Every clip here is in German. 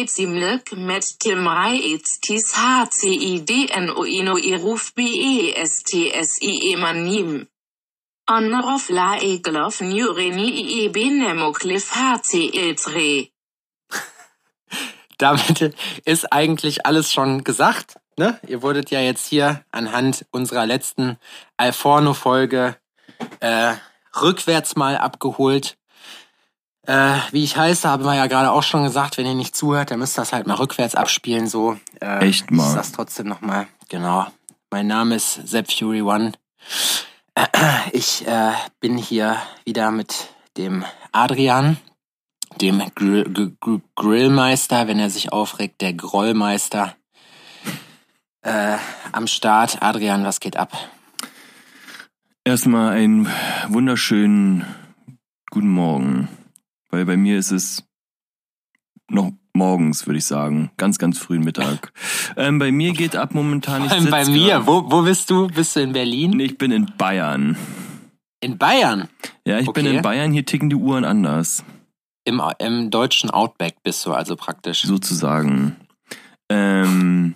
Rezimlek met Tim Reitstis HCIDNO Ino Iruf BESTSI Emanim. Onrof la Eglof Nureni IEB Nemoclif HCILTRE. Damit ist eigentlich alles schon gesagt. Ne? Ihr wurdet ja jetzt hier anhand unserer letzten Alforno-Folge äh, rückwärts mal abgeholt. Äh, wie ich heiße, haben wir ja gerade auch schon gesagt, wenn ihr nicht zuhört, dann müsst ihr das halt mal rückwärts abspielen. So. Äh, Echt mal. Ich das trotzdem nochmal. Genau. Mein Name ist Sepp Fury One. Ich äh, bin hier wieder mit dem Adrian, dem Grill, Gr Grillmeister, wenn er sich aufregt, der Grollmeister. Äh, am Start. Adrian, was geht ab? Erstmal einen wunderschönen guten Morgen. Weil bei mir ist es noch morgens, würde ich sagen. Ganz, ganz frühen Mittag. Ähm, bei mir geht ab momentan nicht. Bei mir? Wo, wo bist du? Bist du in Berlin? Nee, ich bin in Bayern. In Bayern? Ja, ich okay. bin in Bayern. Hier ticken die Uhren anders. Im, Im deutschen Outback bist du also praktisch. Sozusagen. Ähm,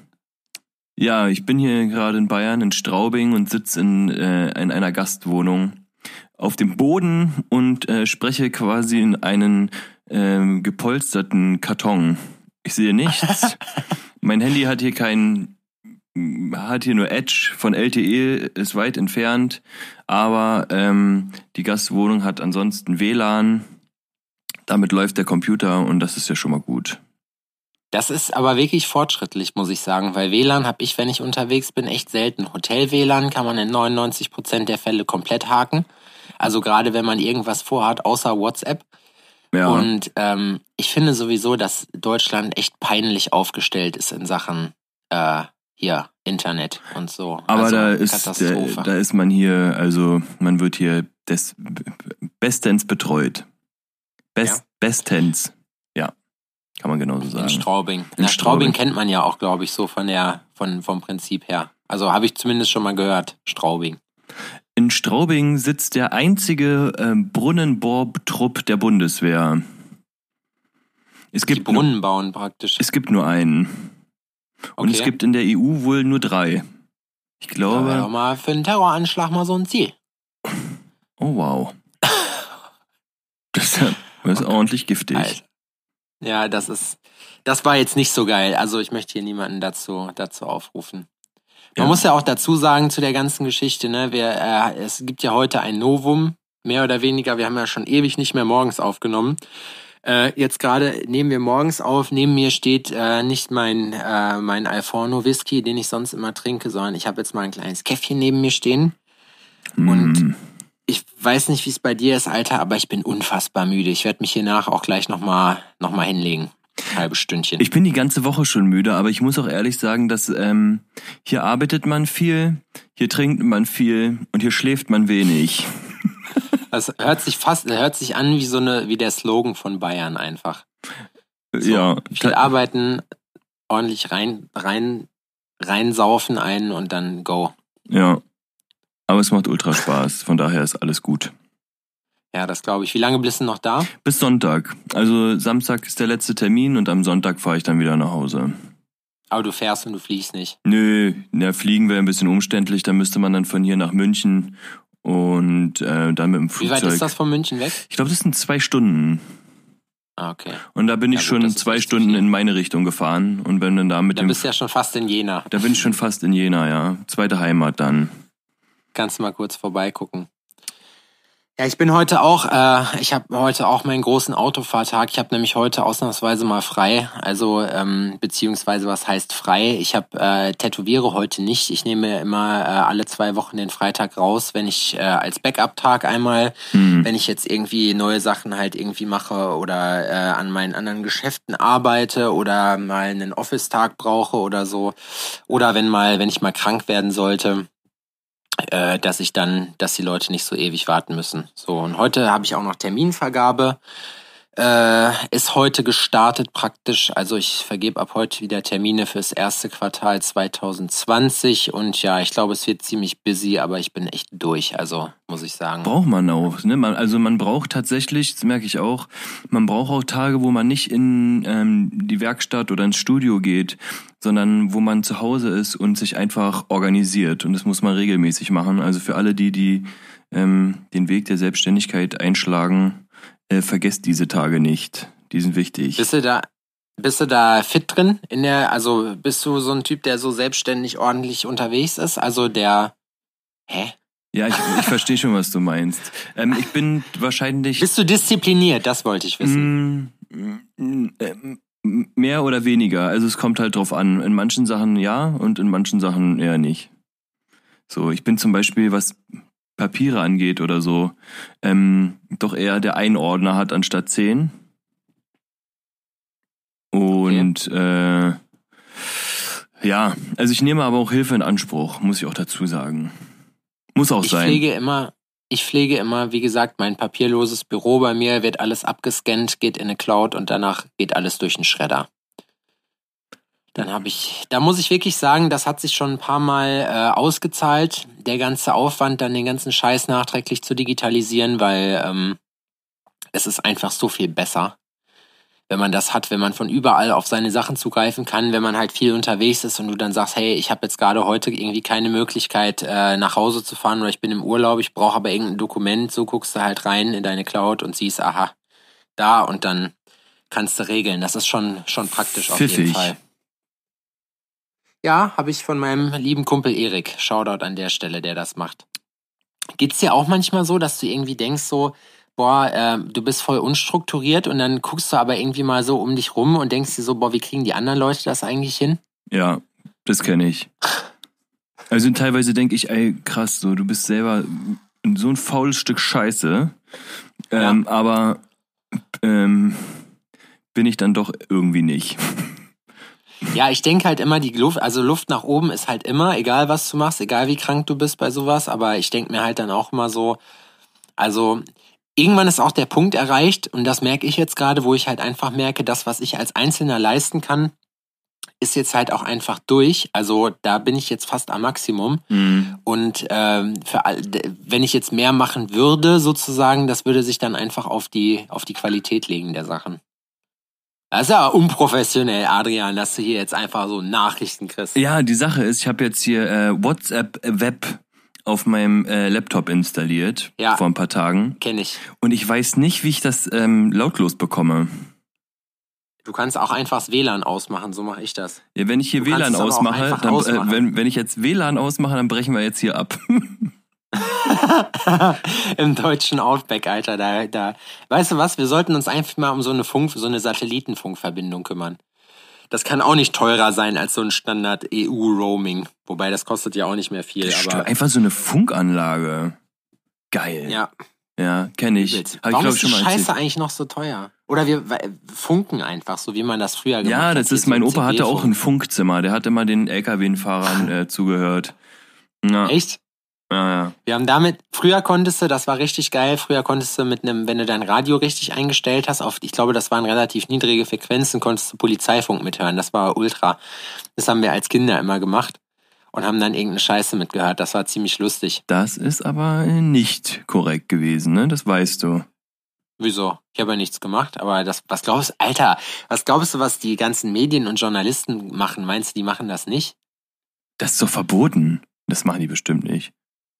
ja, ich bin hier gerade in Bayern, in Straubing und sitze in, äh, in einer Gastwohnung auf dem Boden und äh, spreche quasi in einen ähm, gepolsterten Karton. Ich sehe nichts. mein Handy hat hier keinen, hat hier nur Edge von LTE, ist weit entfernt, aber ähm, die Gastwohnung hat ansonsten WLAN. Damit läuft der Computer und das ist ja schon mal gut. Das ist aber wirklich fortschrittlich, muss ich sagen, weil WLAN habe ich, wenn ich unterwegs bin, echt selten. Hotel-WLAN kann man in 99 Prozent der Fälle komplett haken. Also gerade wenn man irgendwas vorhat, außer WhatsApp. Ja. Und ähm, ich finde sowieso, dass Deutschland echt peinlich aufgestellt ist in Sachen äh, hier Internet und so. Aber also, da ist der, da ist man hier, also man wird hier des, bestens betreut. Best, ja. Bestens. Ja, kann man genauso sagen. In Straubing. In Na, Straubing. Straubing kennt man ja auch, glaube ich, so von der von vom Prinzip her. Also habe ich zumindest schon mal gehört, Straubing. In Straubing sitzt der einzige äh, Brunnenbohrtrupp der Bundeswehr. Es gibt Die Brunnen nur, bauen praktisch. Es gibt nur einen. Und okay. es gibt in der EU wohl nur drei. Ich glaube. Ja, mal für einen Terroranschlag mal so ein Ziel. Oh wow. Das ist okay. ordentlich giftig. Alter. Ja, das ist. Das war jetzt nicht so geil. Also ich möchte hier niemanden dazu, dazu aufrufen. Man ja. muss ja auch dazu sagen zu der ganzen Geschichte, ne, wir, äh, es gibt ja heute ein Novum, mehr oder weniger. Wir haben ja schon ewig nicht mehr morgens aufgenommen. Äh, jetzt gerade nehmen wir morgens auf. Neben mir steht äh, nicht mein äh, mein Alforno Whisky, den ich sonst immer trinke, sondern ich habe jetzt mal ein kleines Käffchen neben mir stehen. Mm. Und ich weiß nicht, wie es bei dir ist, Alter, aber ich bin unfassbar müde. Ich werde mich hier nach auch gleich noch mal noch mal hinlegen halbe Stündchen. Ich bin die ganze Woche schon müde, aber ich muss auch ehrlich sagen, dass ähm, hier arbeitet man viel, hier trinkt man viel und hier schläft man wenig. Das hört sich fast, hört sich an wie so eine, wie der Slogan von Bayern einfach. So, ja. Viel arbeiten, ordentlich rein, rein, reinsaufen ein und dann go. Ja. Aber es macht ultra Spaß, von daher ist alles gut. Ja, das glaube ich. Wie lange bist du noch da? Bis Sonntag. Also Samstag ist der letzte Termin und am Sonntag fahre ich dann wieder nach Hause. Aber du fährst und du fliegst nicht. Nö, ja, fliegen wäre ein bisschen umständlich. Da müsste man dann von hier nach München und äh, dann mit dem Flugzeug. Wie weit ist das von München weg? Ich glaube, das sind zwei Stunden. Ah, okay. Und da bin ich ja, gut, schon zwei Stunden in meine Richtung gefahren und wenn dann da mit da dem. Da bist du ja schon fast in Jena. Da bin ich schon fast in Jena, ja. Zweite Heimat dann. Kannst du mal kurz vorbeigucken. Ja, ich bin heute auch, äh, ich habe heute auch meinen großen Autofahrtag. Ich habe nämlich heute ausnahmsweise mal frei. Also, ähm, beziehungsweise was heißt frei? Ich habe äh, tätowiere heute nicht. Ich nehme immer äh, alle zwei Wochen den Freitag raus, wenn ich äh, als Backup-Tag einmal, mhm. wenn ich jetzt irgendwie neue Sachen halt irgendwie mache oder äh, an meinen anderen Geschäften arbeite oder mal einen Office-Tag brauche oder so. Oder wenn mal, wenn ich mal krank werden sollte äh, dass ich dann, dass die Leute nicht so ewig warten müssen. So, und heute habe ich auch noch Terminvergabe. Äh, ist heute gestartet praktisch. Also ich vergebe ab heute wieder Termine fürs erste Quartal 2020 und ja, ich glaube, es wird ziemlich busy, aber ich bin echt durch, also muss ich sagen. Braucht man auch. Ne? Man, also man braucht tatsächlich, das merke ich auch, man braucht auch Tage, wo man nicht in ähm, die Werkstatt oder ins Studio geht, sondern wo man zu Hause ist und sich einfach organisiert. Und das muss man regelmäßig machen. Also für alle die, die ähm, den Weg der Selbstständigkeit einschlagen, äh, vergesst diese Tage nicht. Die sind wichtig. Bist du da, bist du da fit drin? In der, also bist du so ein Typ, der so selbstständig ordentlich unterwegs ist? Also der, hä? Ja, ich, ich verstehe schon, was du meinst. Ähm, ich bin wahrscheinlich. Bist du diszipliniert? Das wollte ich wissen. Mm, mm, äh, mehr oder weniger. Also es kommt halt drauf an. In manchen Sachen ja und in manchen Sachen eher nicht. So, ich bin zum Beispiel, was Papiere angeht oder so, ähm, doch eher der Einordner hat anstatt zehn. Und okay. äh, ja, also ich nehme aber auch Hilfe in Anspruch, muss ich auch dazu sagen. Muss auch ich sein. Ich pflege immer, ich pflege immer, wie gesagt, mein papierloses Büro bei mir wird alles abgescannt, geht in eine Cloud und danach geht alles durch den Schredder. Dann habe ich, da muss ich wirklich sagen, das hat sich schon ein paar Mal äh, ausgezahlt, der ganze Aufwand, dann den ganzen Scheiß nachträglich zu digitalisieren, weil ähm, es ist einfach so viel besser, wenn man das hat, wenn man von überall auf seine Sachen zugreifen kann, wenn man halt viel unterwegs ist und du dann sagst, hey, ich habe jetzt gerade heute irgendwie keine Möglichkeit, äh, nach Hause zu fahren oder ich bin im Urlaub, ich brauche aber irgendein Dokument, so guckst du halt rein in deine Cloud und siehst, aha, da und dann kannst du regeln. Das ist schon, schon praktisch auf Pfiffig. jeden Fall. Ja, habe ich von meinem lieben Kumpel Erik. Shoutout an der Stelle, der das macht. Geht's dir auch manchmal so, dass du irgendwie denkst so, boah, äh, du bist voll unstrukturiert und dann guckst du aber irgendwie mal so um dich rum und denkst dir so, boah, wie kriegen die anderen Leute das eigentlich hin? Ja, das kenne ich. Also teilweise denke ich, ey, krass, so, du bist selber so ein faules Stück Scheiße. Ähm, ja. Aber ähm, bin ich dann doch irgendwie nicht. Ja, ich denke halt immer, die Luft, also Luft nach oben ist halt immer, egal was du machst, egal wie krank du bist bei sowas, aber ich denke mir halt dann auch immer so, also irgendwann ist auch der Punkt erreicht, und das merke ich jetzt gerade, wo ich halt einfach merke, das, was ich als Einzelner leisten kann, ist jetzt halt auch einfach durch. Also da bin ich jetzt fast am Maximum. Mhm. Und ähm, für, wenn ich jetzt mehr machen würde, sozusagen, das würde sich dann einfach auf die, auf die Qualität legen der Sachen. Das ist ja unprofessionell, Adrian, dass du hier jetzt einfach so Nachrichten kriegst. Ja, die Sache ist, ich habe jetzt hier äh, WhatsApp Web auf meinem äh, Laptop installiert ja. vor ein paar Tagen. Kenn ich. Und ich weiß nicht, wie ich das ähm, lautlos bekomme. Du kannst auch einfach das WLAN ausmachen, so mache ich das. Ja, wenn ich hier du WLAN ausmache, dann äh, wenn, wenn ich jetzt WLAN ausmache, dann brechen wir jetzt hier ab. Im deutschen Outback, Alter. Da, da. Weißt du was? Wir sollten uns einfach mal um so eine Funk, so eine Satellitenfunkverbindung kümmern. Das kann auch nicht teurer sein als so ein Standard EU-Roaming. Wobei das kostet ja auch nicht mehr viel. aber einfach so eine Funkanlage. Geil. Ja. Ja, kenne ich. Hab Warum ich, ist die Scheiße erzählt. eigentlich noch so teuer? Oder wir funken einfach, so, wie man das früher gemacht hat. Ja, das ist, mein Opa hatte auch ein Funkzimmer. Der hat immer den LKW-Fahrern äh, zugehört. Ja. Echt? Ja, ja. Wir haben damit, früher konntest du, das war richtig geil, früher konntest du mit einem, wenn du dein Radio richtig eingestellt hast, auf, ich glaube, das waren relativ niedrige Frequenzen, konntest du Polizeifunk mithören. Das war ultra. Das haben wir als Kinder immer gemacht und haben dann irgendeine Scheiße mitgehört. Das war ziemlich lustig. Das ist aber nicht korrekt gewesen, ne? Das weißt du. Wieso? Ich habe ja nichts gemacht, aber das, was glaubst du, Alter, was glaubst du, was die ganzen Medien und Journalisten machen? Meinst du, die machen das nicht? Das ist doch verboten. Das machen die bestimmt nicht.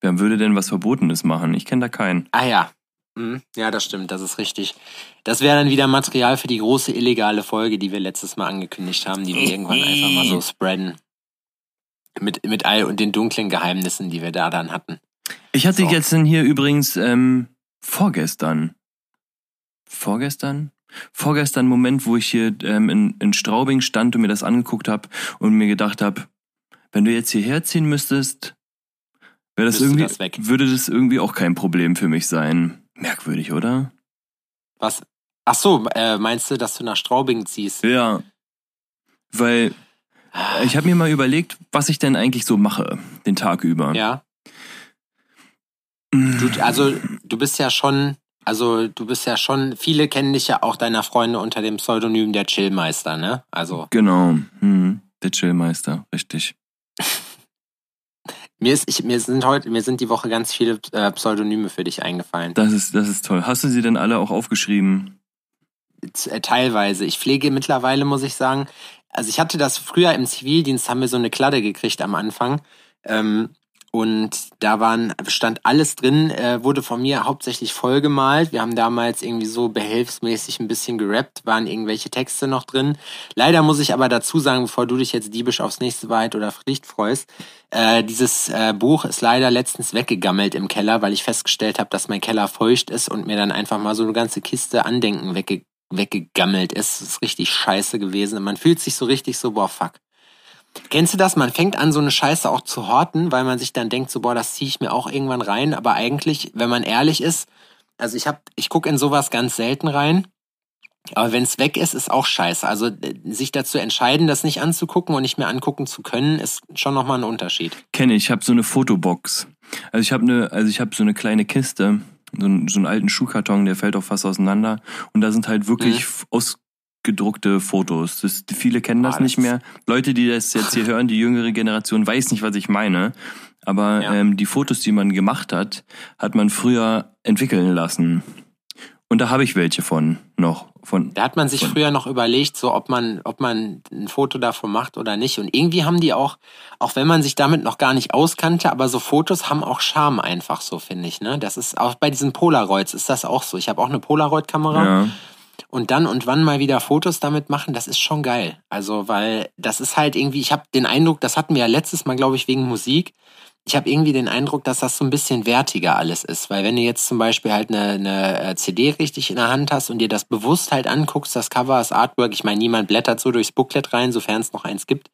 Wer würde denn was Verbotenes machen? Ich kenne da keinen. Ah ja. Hm, ja, das stimmt, das ist richtig. Das wäre dann wieder Material für die große illegale Folge, die wir letztes Mal angekündigt haben, die wir irgendwann einfach mal so spreaden. Mit, mit all den dunklen Geheimnissen, die wir da dann hatten. Ich hatte so. jetzt hier übrigens ähm, vorgestern. Vorgestern? Vorgestern Moment, wo ich hier ähm, in, in Straubing stand und mir das angeguckt habe und mir gedacht habe, wenn du jetzt hierher ziehen müsstest, Wäre das irgendwie, das würde das irgendwie auch kein Problem für mich sein. Merkwürdig, oder? Was? Ach so, äh, meinst du, dass du nach Straubing ziehst? Ja. Weil ich habe mir mal überlegt, was ich denn eigentlich so mache, den Tag über. Ja. Du, also, du bist ja schon Also du bist ja schon, viele kennen dich ja auch deiner Freunde unter dem Pseudonym der Chillmeister, ne? Also. Genau, hm, der Chillmeister, richtig. Mir, ist, ich, mir sind heute, mir sind die Woche ganz viele äh, Pseudonyme für dich eingefallen. Das ist, das ist toll. Hast du sie denn alle auch aufgeschrieben? Äh, teilweise. Ich pflege mittlerweile, muss ich sagen. Also ich hatte das früher im Zivildienst, haben wir so eine Kladde gekriegt am Anfang. Ähm, und da waren, stand alles drin, äh, wurde von mir hauptsächlich vollgemalt. Wir haben damals irgendwie so behelfsmäßig ein bisschen gerappt, waren irgendwelche Texte noch drin. Leider muss ich aber dazu sagen, bevor du dich jetzt diebisch aufs nächste Wahrheit oder Pflicht freust, äh, dieses äh, Buch ist leider letztens weggegammelt im Keller, weil ich festgestellt habe, dass mein Keller feucht ist und mir dann einfach mal so eine ganze Kiste Andenken wegge weggegammelt ist. Das ist richtig scheiße gewesen. Und man fühlt sich so richtig so, boah, fuck Kennst du das? Man fängt an, so eine Scheiße auch zu horten, weil man sich dann denkt, so, boah, das ziehe ich mir auch irgendwann rein. Aber eigentlich, wenn man ehrlich ist, also ich hab, ich gucke in sowas ganz selten rein. Aber wenn es weg ist, ist auch scheiße. Also äh, sich dazu entscheiden, das nicht anzugucken und nicht mehr angucken zu können, ist schon nochmal ein Unterschied. Kenne ich, ich habe so eine Fotobox. Also ich habe eine, also ich habe so eine kleine Kiste, so einen, so einen alten Schuhkarton, der fällt auch fast auseinander. Und da sind halt wirklich mhm. aus gedruckte Fotos. Das, viele kennen das, ah, das nicht mehr. Leute, die das jetzt hier hören, die jüngere Generation weiß nicht, was ich meine. Aber ja. ähm, die Fotos, die man gemacht hat, hat man früher entwickeln lassen. Und da habe ich welche von noch. Von, da hat man sich von. früher noch überlegt, so ob man, ob man ein Foto davon macht oder nicht. Und irgendwie haben die auch, auch wenn man sich damit noch gar nicht auskannte, aber so Fotos haben auch Charme einfach so, finde ich. Ne? Das ist auch bei diesen Polaroids ist das auch so. Ich habe auch eine Polaroid-Kamera. Ja und dann und wann mal wieder Fotos damit machen, das ist schon geil. Also, weil das ist halt irgendwie, ich habe den Eindruck, das hatten wir ja letztes Mal, glaube ich, wegen Musik. Ich habe irgendwie den Eindruck, dass das so ein bisschen wertiger alles ist. Weil wenn du jetzt zum Beispiel halt eine, eine äh, CD richtig in der Hand hast und dir das bewusst halt anguckst, das Cover, das Artwork, ich meine, niemand blättert so durchs Booklet rein, sofern es noch eins gibt,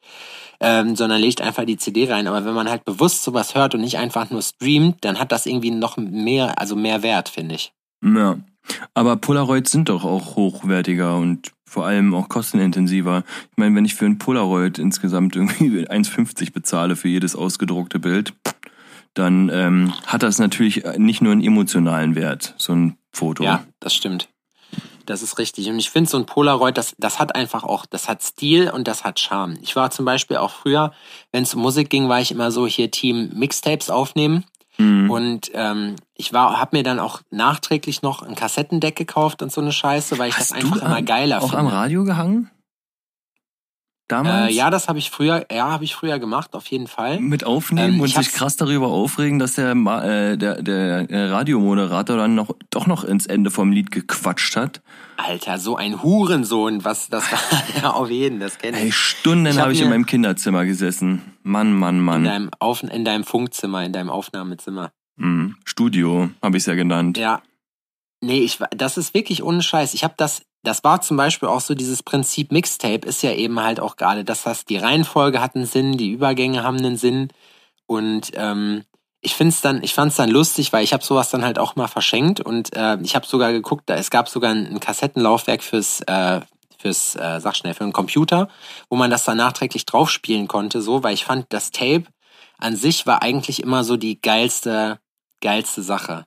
ähm, sondern legt einfach die CD rein. Aber wenn man halt bewusst sowas hört und nicht einfach nur streamt, dann hat das irgendwie noch mehr, also mehr Wert, finde ich. Ja, aber Polaroids sind doch auch hochwertiger und vor allem auch kostenintensiver. Ich meine, wenn ich für ein Polaroid insgesamt irgendwie 1,50 bezahle für jedes ausgedruckte Bild, dann ähm, hat das natürlich nicht nur einen emotionalen Wert, so ein Foto. Ja, das stimmt. Das ist richtig. Und ich finde so ein Polaroid, das, das hat einfach auch, das hat Stil und das hat Charme. Ich war zum Beispiel auch früher, wenn es um Musik ging, war ich immer so hier Team Mixtapes aufnehmen. Mhm. Und ähm, ich war, habe mir dann auch nachträglich noch ein Kassettendeck gekauft und so eine Scheiße, weil ich Hast das einfach immer geiler auch finde. Auch am Radio gehangen? Damals? Äh, ja, das habe ich früher, ja, habe ich früher gemacht, auf jeden Fall. Mit aufnehmen ähm, und sich krass darüber aufregen, dass der, äh, der, der Radiomoderator dann noch doch noch ins Ende vom Lied gequatscht hat. Alter, so ein Hurensohn, was das war ja, auf jeden, das kenne ich. Ey, Stunden habe hab ich in meinem Kinderzimmer gesessen. Mann, Mann, Mann. In deinem, auf, in deinem Funkzimmer, in deinem Aufnahmezimmer. Mhm. Studio, habe ich es ja genannt. Ja. Nee, ich das ist wirklich ohne Scheiß. Ich habe das das war zum Beispiel auch so dieses Prinzip Mixtape ist ja eben halt auch gerade, dass das die Reihenfolge hat einen Sinn, die Übergänge haben einen Sinn und ähm, ich find's dann, ich fand's dann lustig, weil ich habe sowas dann halt auch mal verschenkt und äh, ich habe sogar geguckt, da es gab sogar ein, ein Kassettenlaufwerk fürs äh, fürs äh, sag schnell für einen Computer, wo man das dann nachträglich draufspielen konnte, so, weil ich fand das Tape an sich war eigentlich immer so die geilste geilste Sache,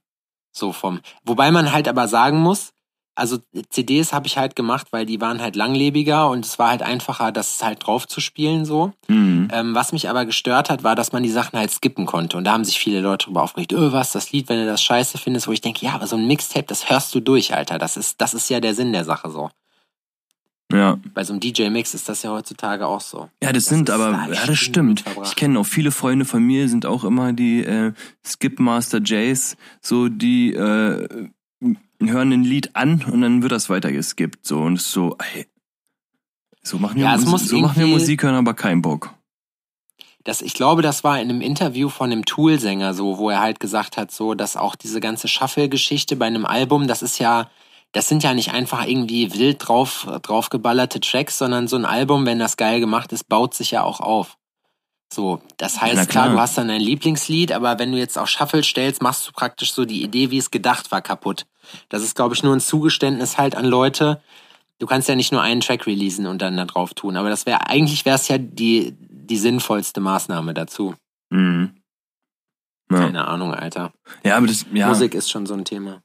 so vom. Wobei man halt aber sagen muss, also CDs habe ich halt gemacht, weil die waren halt langlebiger und es war halt einfacher, das halt drauf zu spielen so. Mhm. Ähm, was mich aber gestört hat, war, dass man die Sachen halt skippen konnte und da haben sich viele Leute drüber aufgeregt. Oh, was das Lied, wenn du das Scheiße findest, wo ich denke, ja, aber so ein Mixtape, das hörst du durch, Alter. Das ist das ist ja der Sinn der Sache so. Ja. Bei so einem DJ-Mix ist das ja heutzutage auch so. Ja, das, das sind aber, ja, das stimmt. Ich kenne auch viele Freunde von mir, sind auch immer die äh, Skip Master Jays, so die äh, hören ein Lied an und dann wird das weitergeskippt. So und so, ey, so machen wir, ja, Musik, so machen wir Musik hören, aber keinen Bock. Das, ich glaube, das war in einem Interview von einem Tool-Sänger so, wo er halt gesagt hat, so, dass auch diese ganze Shuffle-Geschichte bei einem Album, das ist ja, das sind ja nicht einfach irgendwie wild drauf, draufgeballerte Tracks, sondern so ein Album, wenn das geil gemacht ist, baut sich ja auch auf. So, das heißt, ja, klar. klar, du hast dann dein Lieblingslied, aber wenn du jetzt auch Shuffle stellst, machst du praktisch so die Idee, wie es gedacht war, kaputt. Das ist, glaube ich, nur ein Zugeständnis halt an Leute. Du kannst ja nicht nur einen Track releasen und dann da drauf tun, aber das wäre, eigentlich wäre es ja die, die sinnvollste Maßnahme dazu. Mhm. Ja. Keine Ahnung, Alter. Ja, aber das, ja. Musik ist schon so ein Thema.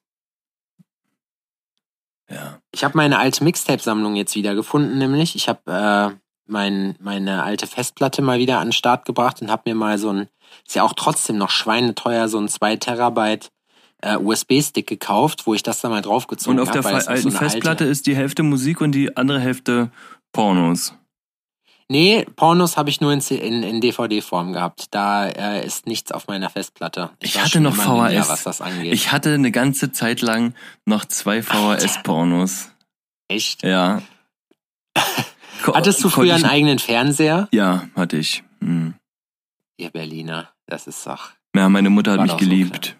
Ja. Ich habe meine alte Mixtape-Sammlung jetzt wieder gefunden, nämlich. Ich habe äh, mein, meine alte Festplatte mal wieder an den Start gebracht und habe mir mal so ein, ist ja auch trotzdem noch schweineteuer, so ein 2 Terabyte äh, USB-Stick gekauft, wo ich das dann mal draufgezogen Und habe. auf der weil das noch alten so Festplatte alte, ist die Hälfte Musik und die andere Hälfte Pornos. Nee, Pornos habe ich nur in, in, in DVD-Form gehabt. Da äh, ist nichts auf meiner Festplatte. Ich war hatte noch VHS. was das angeht. Ich hatte eine ganze Zeit lang noch zwei VHS-Pornos. Echt? Ja. Hattest du früher ich- einen eigenen Fernseher? Ja, hatte ich. Hm. Ihr Berliner, das ist doch. Ja, meine Mutter hat mich doch so geliebt.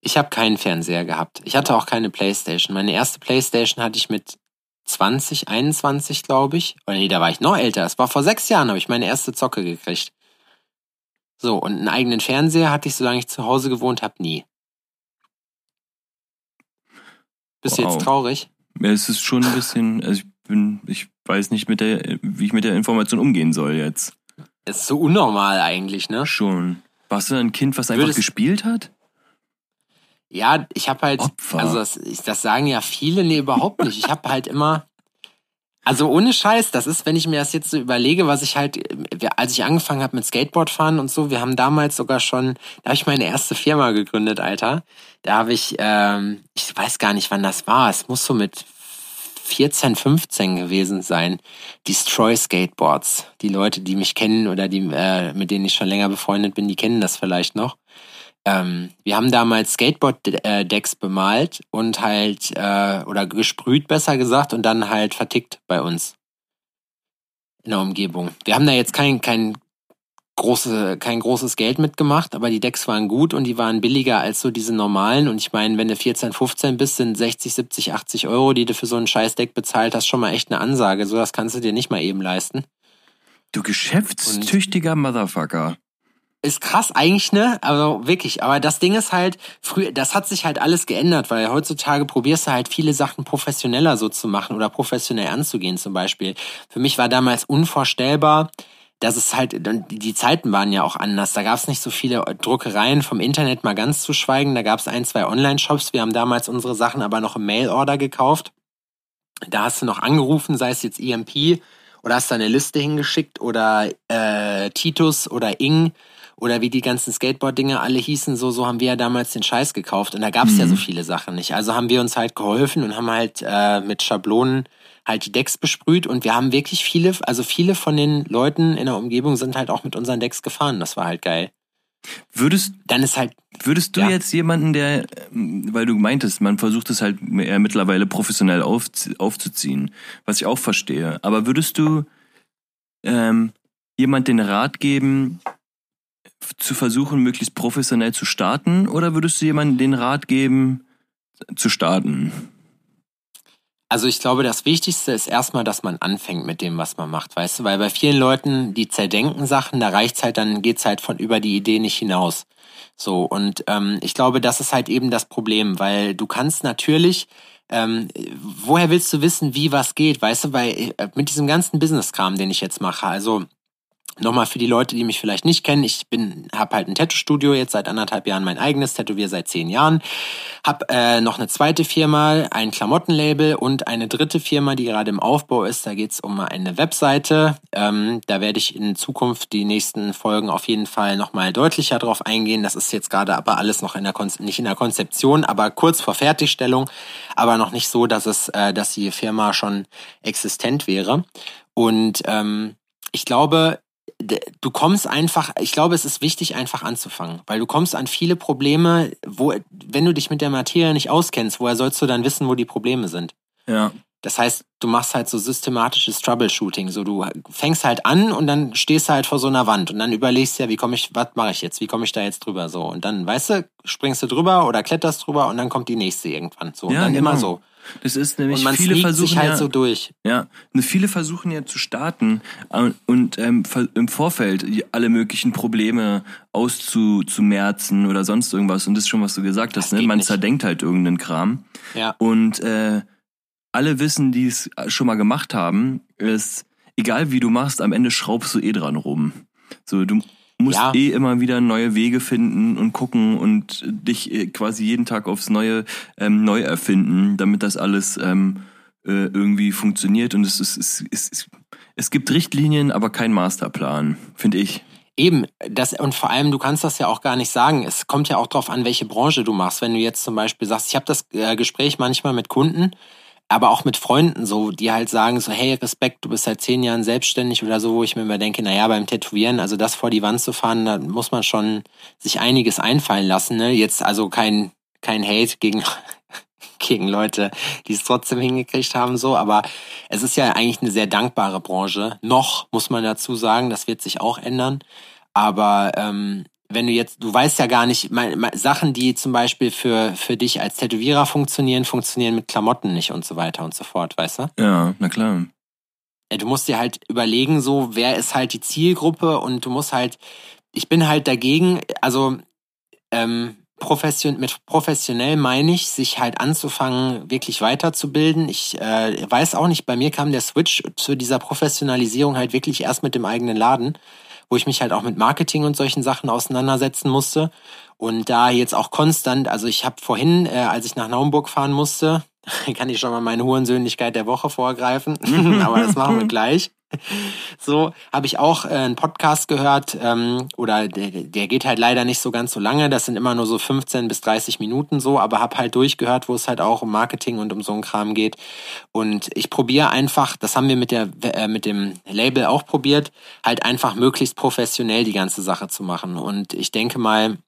Ich habe keinen Fernseher gehabt. Ich hatte auch keine Playstation. Meine erste Playstation hatte ich mit 20, 21, glaube ich. Oder nee, da war ich noch älter. Es war vor sechs Jahren, habe ich meine erste Zocke gekriegt. So, und einen eigenen Fernseher hatte ich, solange ich zu Hause gewohnt habe, nie. Bist du Wow. jetzt traurig? Ja, es ist schon ein bisschen, also ich bin, ich weiß nicht mit der, wie ich mit der Information umgehen soll jetzt. Ist so unnormal eigentlich, ne? Schon. Warst du ein Kind, was einfach Würdest- gespielt hat? Ja, ich habe halt, Opfer. also das, das sagen ja viele, nee, überhaupt nicht. Ich habe halt immer, also ohne Scheiß, das ist, wenn ich mir das jetzt so überlege, was ich halt, als ich angefangen habe mit Skateboardfahren und so, wir haben damals sogar schon, da habe ich meine erste Firma gegründet, Alter. Da habe ich, ähm, ich weiß gar nicht, wann das war. Es muss so mit 14, 15 gewesen sein. Destroy Skateboards. Die Leute, die mich kennen oder die, äh, mit denen ich schon länger befreundet bin, die kennen das vielleicht noch. Ähm, wir haben damals Skateboard-Decks bemalt und halt, äh, oder gesprüht, besser gesagt, und dann halt vertickt bei uns. In der Umgebung. Wir haben da jetzt kein, kein, große, kein großes Geld mitgemacht, aber die Decks waren gut und die waren billiger als so diese normalen. Und ich meine, wenn du 14, 15 bist, sind 60, 70, 80 Euro, die du für so ein Scheißdeck bezahlt hast, schon mal echt eine Ansage. So, das kannst du dir nicht mal eben leisten. Du geschäftstüchtiger Motherfucker. Ist krass eigentlich, ne? Also wirklich. Aber das Ding ist halt, früher, das hat sich halt alles geändert, weil heutzutage probierst du halt viele Sachen professioneller so zu machen oder professionell anzugehen zum Beispiel. Für mich war damals unvorstellbar, dass es halt, die Zeiten waren ja auch anders. Da gab es nicht so viele Druckereien vom Internet mal ganz zu schweigen. Da gab es ein, zwei Online-Shops. Wir haben damals unsere Sachen aber noch im Mail-Order gekauft. Da hast du noch angerufen, sei es jetzt EMP oder hast da eine Liste hingeschickt oder äh, Titus oder Ing oder wie die ganzen Skateboard-Dinge alle hießen, so, so haben wir ja damals den Scheiß gekauft und da gab's ja so viele Sachen nicht. Also haben wir uns halt geholfen und haben halt äh, mit Schablonen halt die Decks besprüht und wir haben wirklich viele, also viele von den Leuten in der Umgebung sind halt auch mit unseren Decks gefahren. Das war halt geil. Würdest, Dann ist halt, würdest du Ja. jetzt jemanden, der, ähm, weil du meintest, man versucht es halt eher mittlerweile professionell auf, aufzuziehen, was ich auch verstehe, aber würdest du ähm, jemand den Rat geben, zu versuchen, möglichst professionell zu starten, oder würdest du jemanden den Rat geben, zu starten? Also ich glaube, das Wichtigste ist erstmal, dass man anfängt mit dem, was man macht, weißt du, weil bei vielen Leuten, die zerdenken Sachen, da reicht's halt, dann geht's halt von über die Idee nicht hinaus. So, und ähm, ich glaube, das ist halt eben das Problem, weil du kannst natürlich, ähm, woher willst du wissen, wie was geht, weißt du, weil äh, mit diesem ganzen Business-Kram, den ich jetzt mache, also Nochmal für die Leute, die mich vielleicht nicht kennen, ich bin, habe halt ein Tattoo-Studio, jetzt seit anderthalb Jahren mein eigenes, tätowier seit zehn Jahren. Hab äh, noch eine zweite Firma, ein Klamottenlabel und eine dritte Firma, die gerade im Aufbau ist. Da geht's um eine Webseite. Ähm, da werde ich in Zukunft die nächsten Folgen auf jeden Fall nochmal deutlicher drauf eingehen. Das ist jetzt gerade aber alles noch in der Kon nicht in der Konzeption, aber kurz vor Fertigstellung, aber noch nicht so, dass es, äh, dass die Firma schon existent wäre. Und ähm, ich glaube, du kommst einfach, ich glaube, es ist wichtig, einfach anzufangen, weil du kommst an viele Probleme, wo, wenn du dich mit der Materie nicht auskennst, woher sollst du dann wissen, wo die Probleme sind? Ja. Das heißt, du machst halt so systematisches Troubleshooting. So, du fängst halt an und dann stehst du halt vor so einer Wand und dann überlegst du ja, wie komme ich, was mache ich jetzt? Wie komme ich da jetzt drüber? So. Und dann, weißt du, springst du drüber oder kletterst drüber und dann kommt die nächste irgendwann. So. Und Ja, dann genau. immer so. Das ist nämlich Und man viele versuchen sich halt ja, so durch. Ja, und viele versuchen ja zu starten äh, und ähm, im Vorfeld alle möglichen Probleme auszumerzen oder sonst irgendwas. Und das ist schon, was du gesagt hast, ne? Man nicht. zerdenkt halt irgendeinen Kram. Ja. Und äh, alle wissen, die es schon mal gemacht haben, ist, egal wie du machst, am Ende schraubst du eh dran rum. So, du, musst Ja. eh immer wieder neue Wege finden und gucken und dich äh, quasi jeden Tag aufs Neue ähm, neu erfinden, damit das alles ähm, äh, irgendwie funktioniert. Und es, ist, es, es, es, es gibt Richtlinien, aber kein Masterplan, finde ich. Eben, das, und vor allem, du kannst das ja auch gar nicht sagen. Es kommt ja auch drauf an, welche Branche du machst. Wenn du jetzt zum Beispiel sagst, ich habe das äh, Gespräch manchmal mit Kunden, aber auch mit Freunden so, die halt sagen so, hey, Respekt, du bist seit zehn Jahren selbstständig oder so, wo ich mir immer denke, naja, beim Tätowieren, also das vor die Wand zu fahren, da muss man schon sich einiges einfallen lassen. Ne? Jetzt also kein, kein Hate gegen, gegen Leute, die es trotzdem hingekriegt haben, so, aber es ist ja eigentlich eine sehr dankbare Branche. Noch, muss man dazu sagen, das wird sich auch ändern. Aber ähm, wenn du jetzt, du weißt ja gar nicht, mein, mein, Sachen, die zum Beispiel für, für dich als Tätowierer funktionieren, funktionieren mit Klamotten nicht und so weiter und so fort, weißt du? Ja, na klar. Ja, Du musst dir halt überlegen, so, wer ist halt die Zielgruppe und du musst halt, ich bin halt dagegen, also ähm, profession, mit professionell meine ich, sich halt anzufangen, wirklich weiterzubilden. Ich äh, weiß auch nicht, bei mir kam der Switch zu dieser Professionalisierung halt wirklich erst mit dem eigenen Laden, wo ich mich halt auch mit Marketing und solchen Sachen auseinandersetzen musste. Und da jetzt auch konstant, also ich habe vorhin, äh, als ich nach Naumburg fahren musste, kann ich schon mal meine Hurensöhnlichkeit der Woche vorgreifen, aber das machen wir gleich. So habe ich auch äh, einen Podcast gehört, ähm, oder der, der geht halt leider nicht so ganz so lange, das sind immer nur so 15 bis 30 Minuten so, aber habe halt durchgehört, wo es halt auch um Marketing und um so einen Kram geht. Und ich probiere einfach, das haben wir mit, der, äh, mit dem Label auch probiert, halt einfach möglichst professionell die ganze Sache zu machen. Und ich denke mal,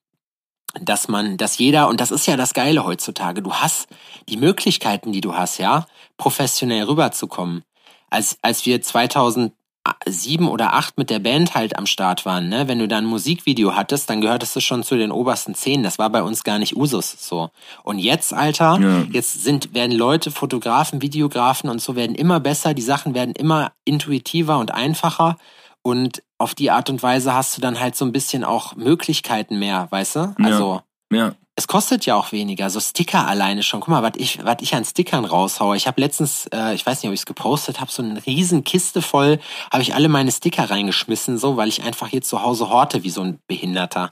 dass man, dass jeder, und das ist ja das Geile heutzutage, du hast die Möglichkeiten, die du hast, ja, professionell rüberzukommen. Als, als wir 2007 oder 8 mit der Band halt am Start waren, ne, wenn du da ein Musikvideo hattest, dann gehörtest du schon zu den obersten zehn. Das war bei uns gar nicht Usus, so. Und jetzt, Alter, Ja. jetzt sind, werden Leute, Fotografen, Videografen und so werden immer besser, die Sachen werden immer intuitiver und einfacher. Und auf die Art und Weise hast du dann halt so ein bisschen auch Möglichkeiten mehr, weißt du? Ja. Also, Ja. Es kostet ja auch weniger. So Sticker alleine schon. Guck mal, was ich, was ich an Stickern raushaue. Ich habe letztens, äh, ich weiß nicht, ob ich es gepostet habe, so eine riesen Kiste voll, habe ich alle meine Sticker reingeschmissen, so, weil ich einfach hier zu Hause horte wie so ein Behinderter.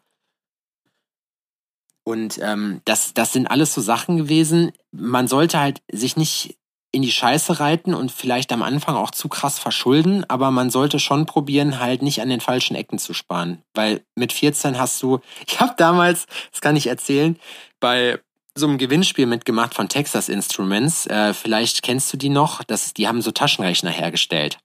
Und ähm, das, das sind alles so Sachen gewesen. Man sollte halt sich nicht in die Scheiße reiten und vielleicht am Anfang auch zu krass verschulden, aber man sollte schon probieren, halt nicht an den falschen Ecken zu sparen. Weil mit 14 hast du, ich habe damals, das kann ich erzählen, bei so einem Gewinnspiel mitgemacht von Texas Instruments. Äh, vielleicht kennst du die noch. Das, die haben so Taschenrechner hergestellt.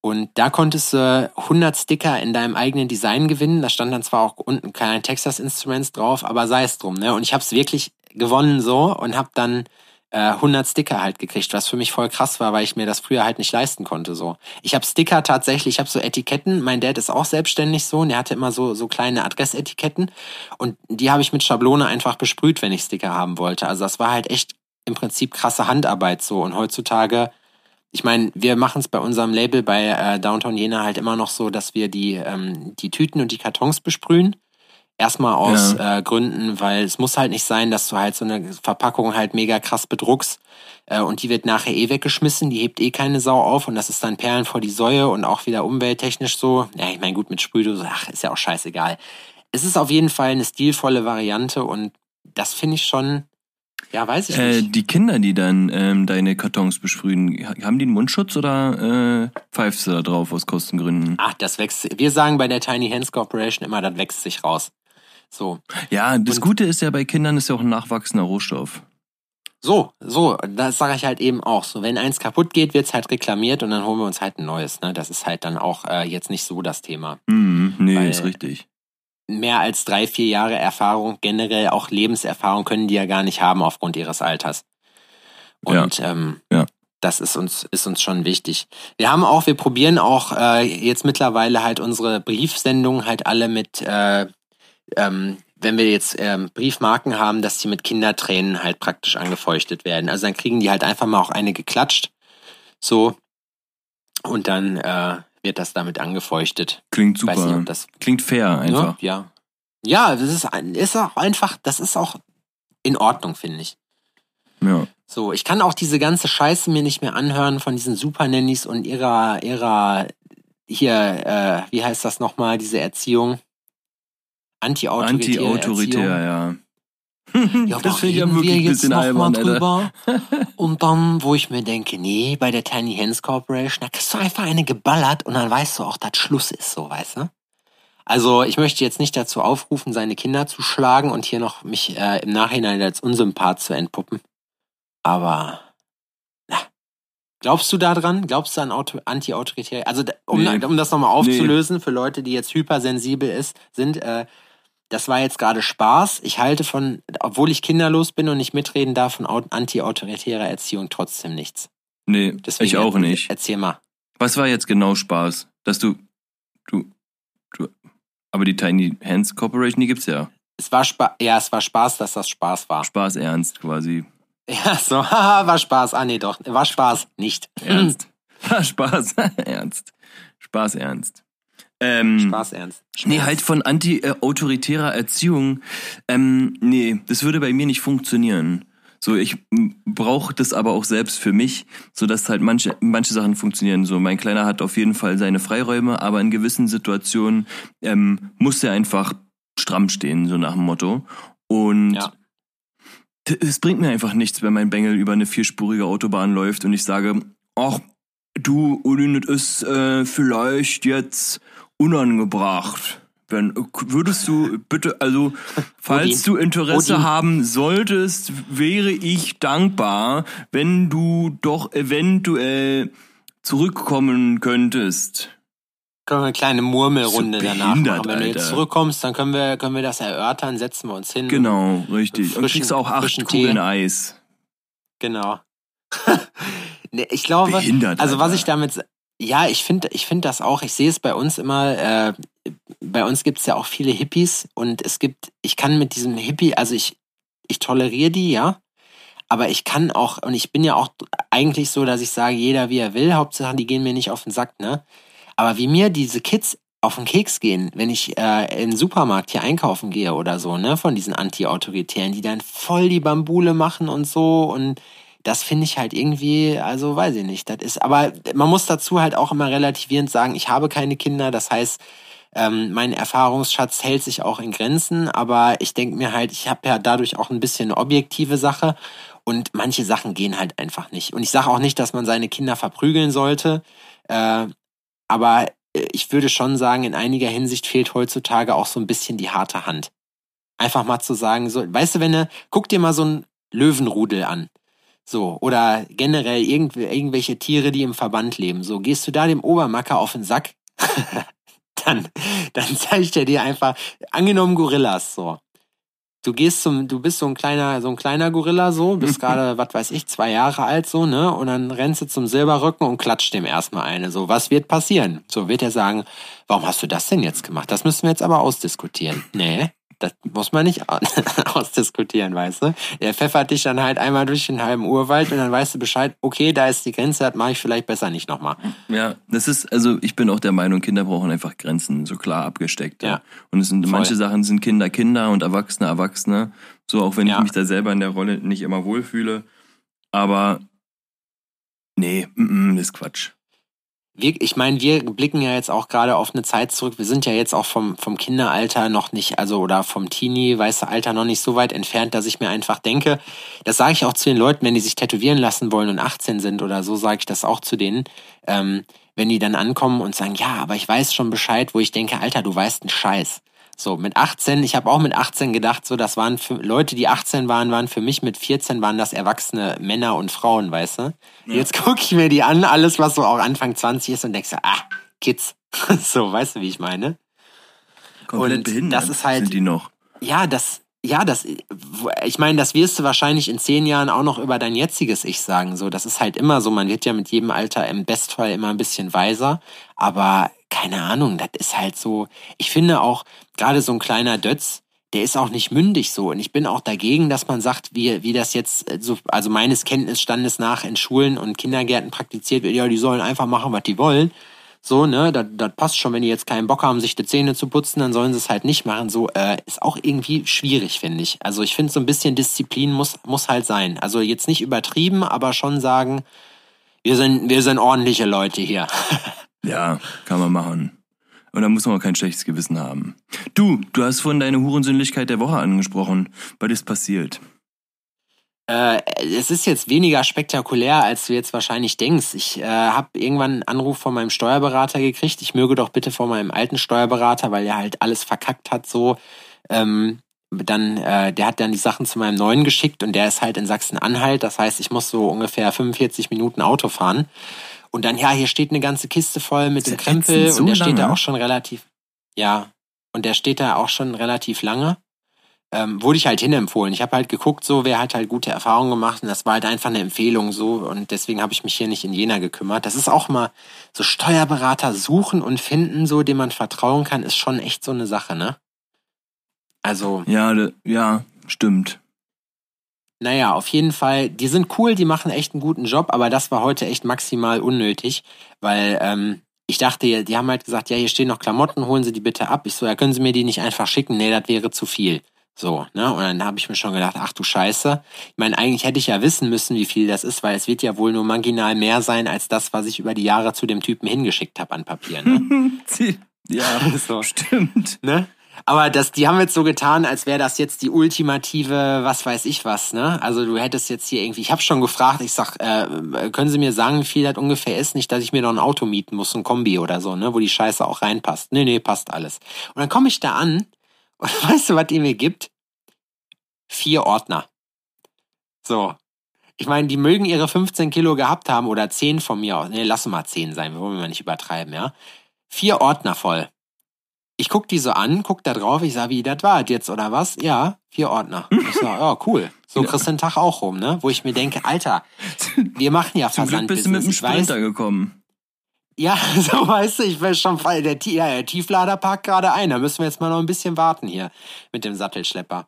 Und da konntest du 100 Sticker in deinem eigenen Design gewinnen. Da stand dann zwar auch unten kein Texas Instruments drauf, aber sei es drum. Ne? Und ich habe es wirklich gewonnen so und habe dann äh, 100 Sticker halt gekriegt, was für mich voll krass war, weil ich mir das früher halt nicht leisten konnte. So, ich habe Sticker tatsächlich, ich habe so Etiketten. Mein Dad ist auch selbstständig so, und der hatte immer so so kleine Adressetiketten und die habe ich mit Schablone einfach besprüht, wenn ich Sticker haben wollte. Also das war halt echt im Prinzip krasse Handarbeit so. Und heutzutage ich meine, wir machen es bei unserem Label bei äh, Downtown Jena halt immer noch so, dass wir die, ähm, die Tüten und die Kartons besprühen. Erstmal aus äh, Gründen, weil es muss halt nicht sein, dass du halt so eine Verpackung halt mega krass bedruckst äh, und die wird nachher eh weggeschmissen, die hebt eh keine Sau auf und das ist dann Perlen vor die Säue und auch wieder umwelttechnisch so. Ja, ich meine, gut, mit Sprühdose, ach, ist ja auch scheißegal. Es ist auf jeden Fall eine stilvolle Variante und das finde ich schon, ja, weiß ich Äh, nicht. die Kinder, die dann ähm, deine Kartons besprühen, ha- haben die einen Mundschutz oder äh, pfeifst du da drauf aus Kostengründen? Ach, das wächst. Wir sagen bei der Tiny Hands Corporation immer, das wächst sich raus. So. Ja, das Und- Gute ist ja bei Kindern ist ja auch ein nachwachsender Rohstoff. So, so, das sage ich halt eben auch. So, wenn eins kaputt geht, wird's halt reklamiert und dann holen wir uns halt ein neues. Ne? Das ist halt dann auch äh, jetzt nicht so das Thema. Mhm, nee, Weil- ist richtig. Mehr als drei, vier Jahre Erfahrung, generell auch Lebenserfahrung können die ja gar nicht haben aufgrund ihres Alters. Und ähm, Ja. das ist uns, ist uns schon wichtig. Wir haben auch, wir probieren auch äh, jetzt mittlerweile halt unsere Briefsendungen halt alle mit, äh, ähm, wenn wir jetzt ähm, Briefmarken haben, dass die mit Kindertränen halt praktisch angefeuchtet werden. Also dann kriegen die halt einfach mal auch eine geklatscht. So. Und dann äh, wird das damit angefeuchtet. Klingt nicht, super. ob das Klingt fair einfach. ja. Ja, das ist, ist auch einfach, das ist auch in Ordnung, finde ich. Ja. So, ich kann auch diese ganze Scheiße mir nicht mehr anhören von diesen Supernannies und ihrer, ihrer, hier, äh, wie heißt das nochmal, diese Erziehung? Anti-autoritär, Erziehung. ja. Ja, das da finde ich ja reden wirklich wir ein jetzt bisschen albern, Alter. drüber. Und dann, wo ich mir denke, nee, bei der Tiny Hands Corporation, da kriegst du einfach eine geballert und dann weißt du auch, dass Schluss ist, so, weißt du? Also, ich möchte jetzt nicht dazu aufrufen, seine Kinder zu schlagen und hier noch mich äh, im Nachhinein als Unsympath zu entpuppen. Aber, na. Glaubst du da dran? Glaubst du an Auto anti-autoritäre? Also, um, Nee. um das nochmal aufzulösen, für Leute, die jetzt hypersensibel ist, sind, äh, das war jetzt gerade Spaß. Ich halte von, obwohl ich kinderlos bin und nicht mitreden darf, von au- anti-autoritärer Erziehung trotzdem nichts. Nee, Deswegen ich auch nicht. Erzähl mal. Was war jetzt genau Spaß? Dass du, du, du, aber die Tiny Hands Corporation, die gibt's ja. Es war Spaß, ja, es war Spaß, dass das Spaß war. Spaß ernst quasi. Ja, so, haha, war Spaß. Ah, nee, doch, war Spaß. Nicht. Ernst. Spaß ernst. Spaß ernst. Ähm, Spaß ernst. Nee, halt von anti-autoritärer Erziehung. Ähm, nee, das würde bei mir nicht funktionieren. So, ich brauche das aber auch selbst für mich, so dass halt manche manche Sachen funktionieren. So, mein Kleiner hat auf jeden Fall seine Freiräume, aber in gewissen Situationen ähm, muss er einfach stramm stehen, so nach dem Motto. Und Ja. es bringt mir einfach nichts, wenn mein Bengel über eine vierspurige Autobahn läuft und ich sage, ach, du, Uli, das ist äh, vielleicht jetzt unangebracht. Wenn, würdest du bitte, also, falls Udi. du Interesse Udi. haben solltest, wäre ich dankbar, wenn du doch eventuell zurückkommen könntest. Können wir eine kleine Murmelrunde So danach machen. Wenn du jetzt Alter. zurückkommst, dann können wir, können wir das erörtern, setzen wir uns hin. Genau, richtig. Und Frischen- kriegst auch acht Kugeln Tee. Eis. Genau. nee, ich glaube, Behindert. also was Alter. ich damit, ja, ich finde, ich finde das auch. Ich sehe es bei uns immer. Äh, bei uns gibt es ja auch viele Hippies und es gibt, ich kann mit diesem Hippie, also ich, ich toleriere die, ja, aber ich kann auch und ich bin ja auch eigentlich so, dass ich sage, jeder wie er will. Hauptsache, die gehen mir nicht auf den Sack, ne? Aber wie mir diese Kids auf den Keks gehen, wenn ich äh, in den Supermarkt hier einkaufen gehe oder so, ne, von diesen Anti-Autoritären, die dann voll die Bambule machen und so und das finde ich halt irgendwie, also weiß ich nicht, das ist, aber man muss dazu halt auch immer relativierend sagen, ich habe keine Kinder, das heißt, ähm, mein Erfahrungsschatz hält sich auch in Grenzen, aber ich denke mir halt, ich habe ja dadurch auch ein bisschen eine objektive Sache und manche Sachen gehen halt einfach nicht. Und ich sage auch nicht, dass man seine Kinder verprügeln sollte, äh, aber äh, ich würde schon sagen, in einiger Hinsicht fehlt heutzutage auch so ein bisschen die harte Hand. Einfach mal zu sagen, so, weißt du, wenn du, guck dir mal so ein Löwenrudel an. So, oder generell irgendw irgendwelche Tiere, die im Verband leben. So, gehst du da dem Obermacker auf den Sack, dann, dann zeigt er dir einfach, angenommen Gorillas, so. Du gehst zum, du bist so ein kleiner, so ein kleiner Gorilla, so, bist gerade, was weiß ich, zwei Jahre alt, so, ne, und dann rennst du zum Silberrücken und klatscht dem erstmal eine, so, was wird passieren? So, wird er sagen, warum hast du das denn jetzt gemacht? Das müssen wir jetzt aber ausdiskutieren. Nee, das muss man nicht ausdiskutieren, weißt du? Der pfeffert dich dann halt einmal durch den halben Urwald und dann weißt du Bescheid, okay, da ist die Grenze, das mache ich vielleicht besser nicht nochmal. Ja, das ist, also ich bin auch der Meinung, Kinder brauchen einfach Grenzen, so klar abgesteckt. Ja. Und es sind Voll. manche Sachen sind Kinder Kinder und Erwachsene Erwachsene. So auch wenn Ja. ich mich da selber in der Rolle nicht immer wohlfühle. Aber nee, mm, mm, das ist Quatsch. Wir, ich meine, wir blicken ja jetzt auch gerade auf eine Zeit zurück. Wir sind ja jetzt auch vom, vom Kinderalter noch nicht, also oder vom Teenie, weiße Alter noch nicht so weit entfernt, dass ich mir einfach denke, das sage ich auch zu den Leuten, wenn die sich tätowieren lassen wollen und 18 sind oder so, sage ich das auch zu denen, ähm, wenn die dann ankommen und sagen, ja, aber ich weiß schon Bescheid, wo ich denke, Alter, du weißt einen Scheiß. So, mit 18, ich habe auch mit 18 gedacht, so, das waren für Leute, die 18 waren, waren für mich mit 14 waren das erwachsene Männer und Frauen, weißt du? Jetzt gucke ich mir die an, alles, was so auch Anfang 20 ist und denkst, ah, Kids. so, weißt du, wie ich meine? Komplett Und behindert das ist halt- sind die noch. Ja, das, ja, das, ich meine, das wirst du wahrscheinlich in zehn Jahren auch noch über dein jetziges Ich sagen. So, das ist halt immer so. Man wird ja mit jedem Alter im Bestfall immer ein bisschen weiser. Aber keine Ahnung, das ist halt so. Ich finde auch, gerade so ein kleiner Dötz, der ist auch nicht mündig so. Und ich bin auch dagegen, dass man sagt, wie, wie das jetzt, äh, so, also meines Kenntnisstandes nach in Schulen und Kindergärten praktiziert wird, ja, die sollen einfach machen, was die wollen. So, ne, das, das passt schon, wenn die jetzt keinen Bock haben, sich die Zähne zu putzen, dann sollen sie es halt nicht machen. So, äh, ist auch irgendwie schwierig, finde ich. Also ich finde, so ein bisschen Disziplin muss, muss halt sein. Also jetzt nicht übertrieben, aber schon sagen, wir sind, wir sind ordentliche Leute hier. Ja, kann man machen. Und da muss man auch kein schlechtes Gewissen haben. Du, du hast vorhin deine Hurensündlichkeit der Woche angesprochen. Was ist passiert? Äh, es ist jetzt weniger spektakulär, als du jetzt wahrscheinlich denkst. Ich äh, habe irgendwann einen Anruf von meinem Steuerberater gekriegt. Ich möge doch bitte von meinem alten Steuerberater, weil er halt alles verkackt hat so. Ähm, dann, äh, der hat dann die Sachen zu meinem neuen geschickt und der ist halt in Sachsen-Anhalt. Das heißt, ich muss so ungefähr 45 Minuten Auto fahren. Und dann, ja, hier steht eine ganze Kiste voll mit dem Krempel und der steht da auch schon relativ, ja, und der steht da auch schon relativ lange. Ähm, wurde ich halt hinempfohlen. Ich habe halt geguckt, so wer hat halt gute Erfahrungen gemacht und das war halt einfach eine Empfehlung so und deswegen habe ich mich hier nicht in Jena gekümmert. Das ist auch mal so Steuerberater suchen und finden, so dem man vertrauen kann, ist schon echt so eine Sache, ne? Also Ja, ja, stimmt. Naja, auf jeden Fall, die sind cool, die machen echt einen guten Job, aber das war heute echt maximal unnötig, weil ähm, ich dachte, die haben halt gesagt, ja, hier stehen noch Klamotten, holen Sie die bitte ab. Ich so, ja, können Sie mir die nicht einfach schicken? Nee, das wäre zu viel. So, ne? Und dann habe ich mir schon gedacht, ach du Scheiße. Ich meine, eigentlich hätte ich ja wissen müssen, wie viel das ist, weil es wird ja wohl nur marginal mehr sein als das, was ich über die Jahre zu dem Typen hingeschickt habe an Papier. Ne? ja, so. stimmt. ne? Aber das, die haben jetzt so getan, als wäre das jetzt die ultimative, was weiß ich was, ne? Also du hättest jetzt hier irgendwie, ich habe schon gefragt, ich sag, äh, können Sie mir sagen, wie viel das ungefähr ist? Nicht, dass ich mir noch ein Auto mieten muss, ein Kombi oder so, ne? Wo die Scheiße auch reinpasst. Nee, nee, passt alles. Und dann komme ich da an und weißt du, was die mir gibt? Vier Ordner. So. Ich meine, die mögen ihre 15 Kilo gehabt haben oder 10 von mir aus. Nee, lassen mal 10 sein, wir wollen mal nicht übertreiben, ja? Vier Ordner voll. Ich guck die so an, guck da drauf, ich sag, wie, das war jetzt oder was? Ja, vier Ordner. Ich sag, ja, cool. So kriegst du den Tag auch rum, ne? Wo ich mir denke, Alter, wir machen ja Zum Glück bist du mit dem weiß, Sprinter gekommen. ja, so weißt du, ich will schon voll, der, ja, der Tieflader parkt gerade ein, da müssen wir jetzt mal noch ein bisschen warten hier mit dem Sattelschlepper.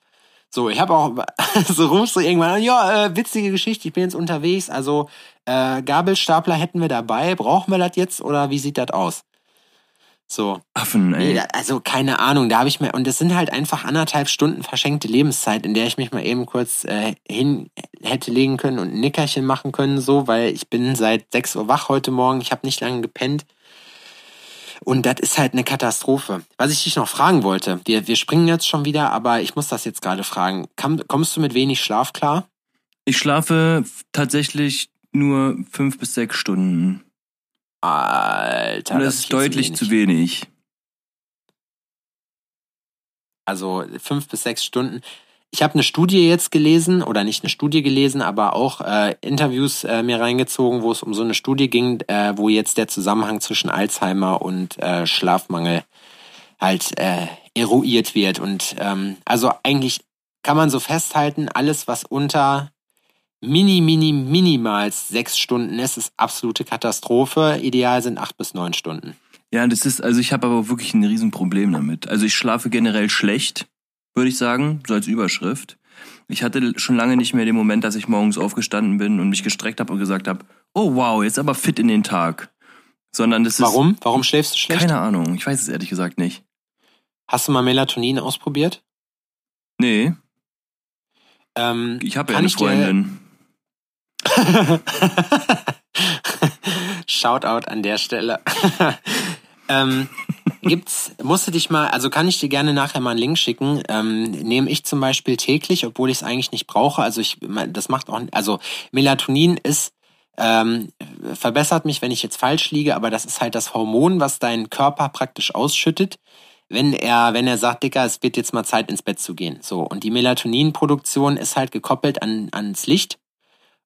So, ich habe auch so rufst du irgendwann an, ja, äh, witzige Geschichte, ich bin jetzt unterwegs, also äh, Gabelstapler hätten wir dabei, brauchen wir das jetzt oder wie sieht das aus? So, Affen, nee, ey. da, also keine Ahnung, da habe ich mir, und das sind halt einfach anderthalb Stunden verschenkte Lebenszeit, in der ich mich mal eben kurz äh, hin hätte legen können und ein Nickerchen machen können, so, weil ich bin seit 6 Uhr wach heute Morgen, ich habe nicht lange gepennt. Und das ist halt eine Katastrophe. Was ich dich noch fragen wollte, wir, wir springen jetzt schon wieder, aber ich muss das jetzt gerade fragen. Kommst du mit wenig Schlaf klar? Ich schlafe tatsächlich nur fünf bis sechs Stunden. Alter, das das ist deutlich zu wenig. Also fünf bis sechs Stunden. Ich habe eine Studie jetzt gelesen, oder nicht eine Studie gelesen, aber auch äh, Interviews äh, mir reingezogen, wo es um so eine Studie ging, äh, wo jetzt der Zusammenhang zwischen Alzheimer und äh, Schlafmangel halt äh, eruiert wird. Und ähm, also eigentlich kann man so festhalten, alles, was unter mini, mini, minimals sechs Stunden ist, ist absolute Katastrophe. Ideal sind acht bis neun Stunden. Ja, das ist, also ich habe aber wirklich ein Riesenproblem damit. Also ich schlafe generell schlecht, würde ich sagen, so als Überschrift. Ich hatte schon lange nicht mehr den Moment, dass ich morgens aufgestanden bin und mich gestreckt habe und gesagt habe, oh wow, jetzt aber fit in den Tag. Sondern das ist. Warum? Warum schläfst du schlecht? Keine Ahnung, ich weiß es ehrlich gesagt nicht. Hast du mal Melatonin ausprobiert? Nee, Ähm, ich habe ja eine Freundin. Shoutout an der Stelle. ähm, gibt's, musst du dich mal, also kann ich dir gerne nachher mal einen Link schicken. Ähm, nehme ich zum Beispiel täglich, obwohl ich es eigentlich nicht brauche. Also ich, das macht auch, also Melatonin ist ähm, verbessert mich, wenn ich jetzt falsch liege, aber das ist halt das Hormon, was dein Körper praktisch ausschüttet, wenn er, wenn er sagt, Dicker, es wird jetzt mal Zeit ins Bett zu gehen. So und die Melatoninproduktion ist halt gekoppelt an ans Licht.